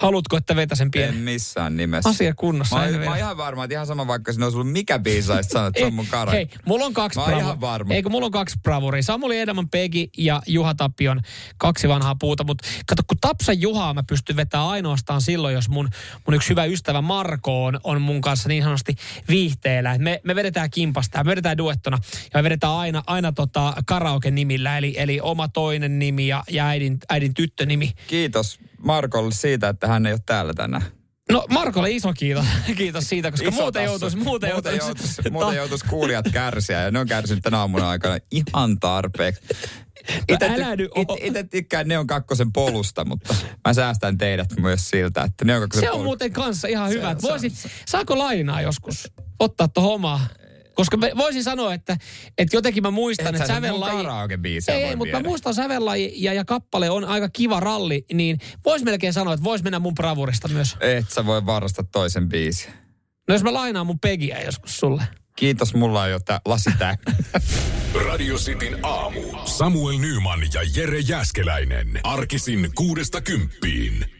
Haluatko, että vetä sen pienen? En missään nimessä. Asia kunnossa. Mä, oon, mä oon ihan varma, että ihan sama vaikka sinne olisi ollut mikä biisi, että sanot, se on mun kara. Hei, mulla on kaksi oon ihan varma. Eikö, mulla on kaksi bravuria. Samuli Edelman Pegi ja Juha Tapion kaksi vanhaa puuta. Mutta kato, kun Tapsa Juhaa mä pystyn vetämään ainoastaan silloin, jos mun, mun yksi hyvä ystävä Marko on, on mun kanssa niin sanotusti viihteellä. Me, me vedetään kimpasta, me vedetään duettona ja me vedetään aina, aina tota karaoke-nimillä. Eli, eli oma toinen nimi ja, ja äidin, äidin tyttönimi. Kiitos Markolle siitä, että hän ei ole täällä tänään. No Markolle iso kiitos, kiitos siitä, koska iso muuten joutuisi, muuten muuten joutuisi, muuten joutuisi kuulijat kärsiä ja ne on kärsinyt tänä aamuna aikana ihan tarpeeksi. Itse, itse tykkään Neon kakkosen polusta, mutta mä säästän teidät myös siltä, että Neon kakkosen Se on polu... muuten kanssa ihan hyvä. Voisit, saako lainaa joskus? Ottaa tuohon omaa koska mä voisin sanoa, että, että jotenkin mä muistan, Et että sävellaji... Ei, mutta mä muistan sävellaji ja, ja kappale on aika kiva ralli, niin vois melkein sanoa, että vois mennä mun bravurista myös. Et sä voi varastaa toisen biisi. No jos mä lainaan mun pegiä joskus sulle. Kiitos, mulla on jo tää lasi tää. Radio Cityn aamu. Samuel Nyman ja Jere Jäskeläinen. Arkisin kuudesta kymppiin.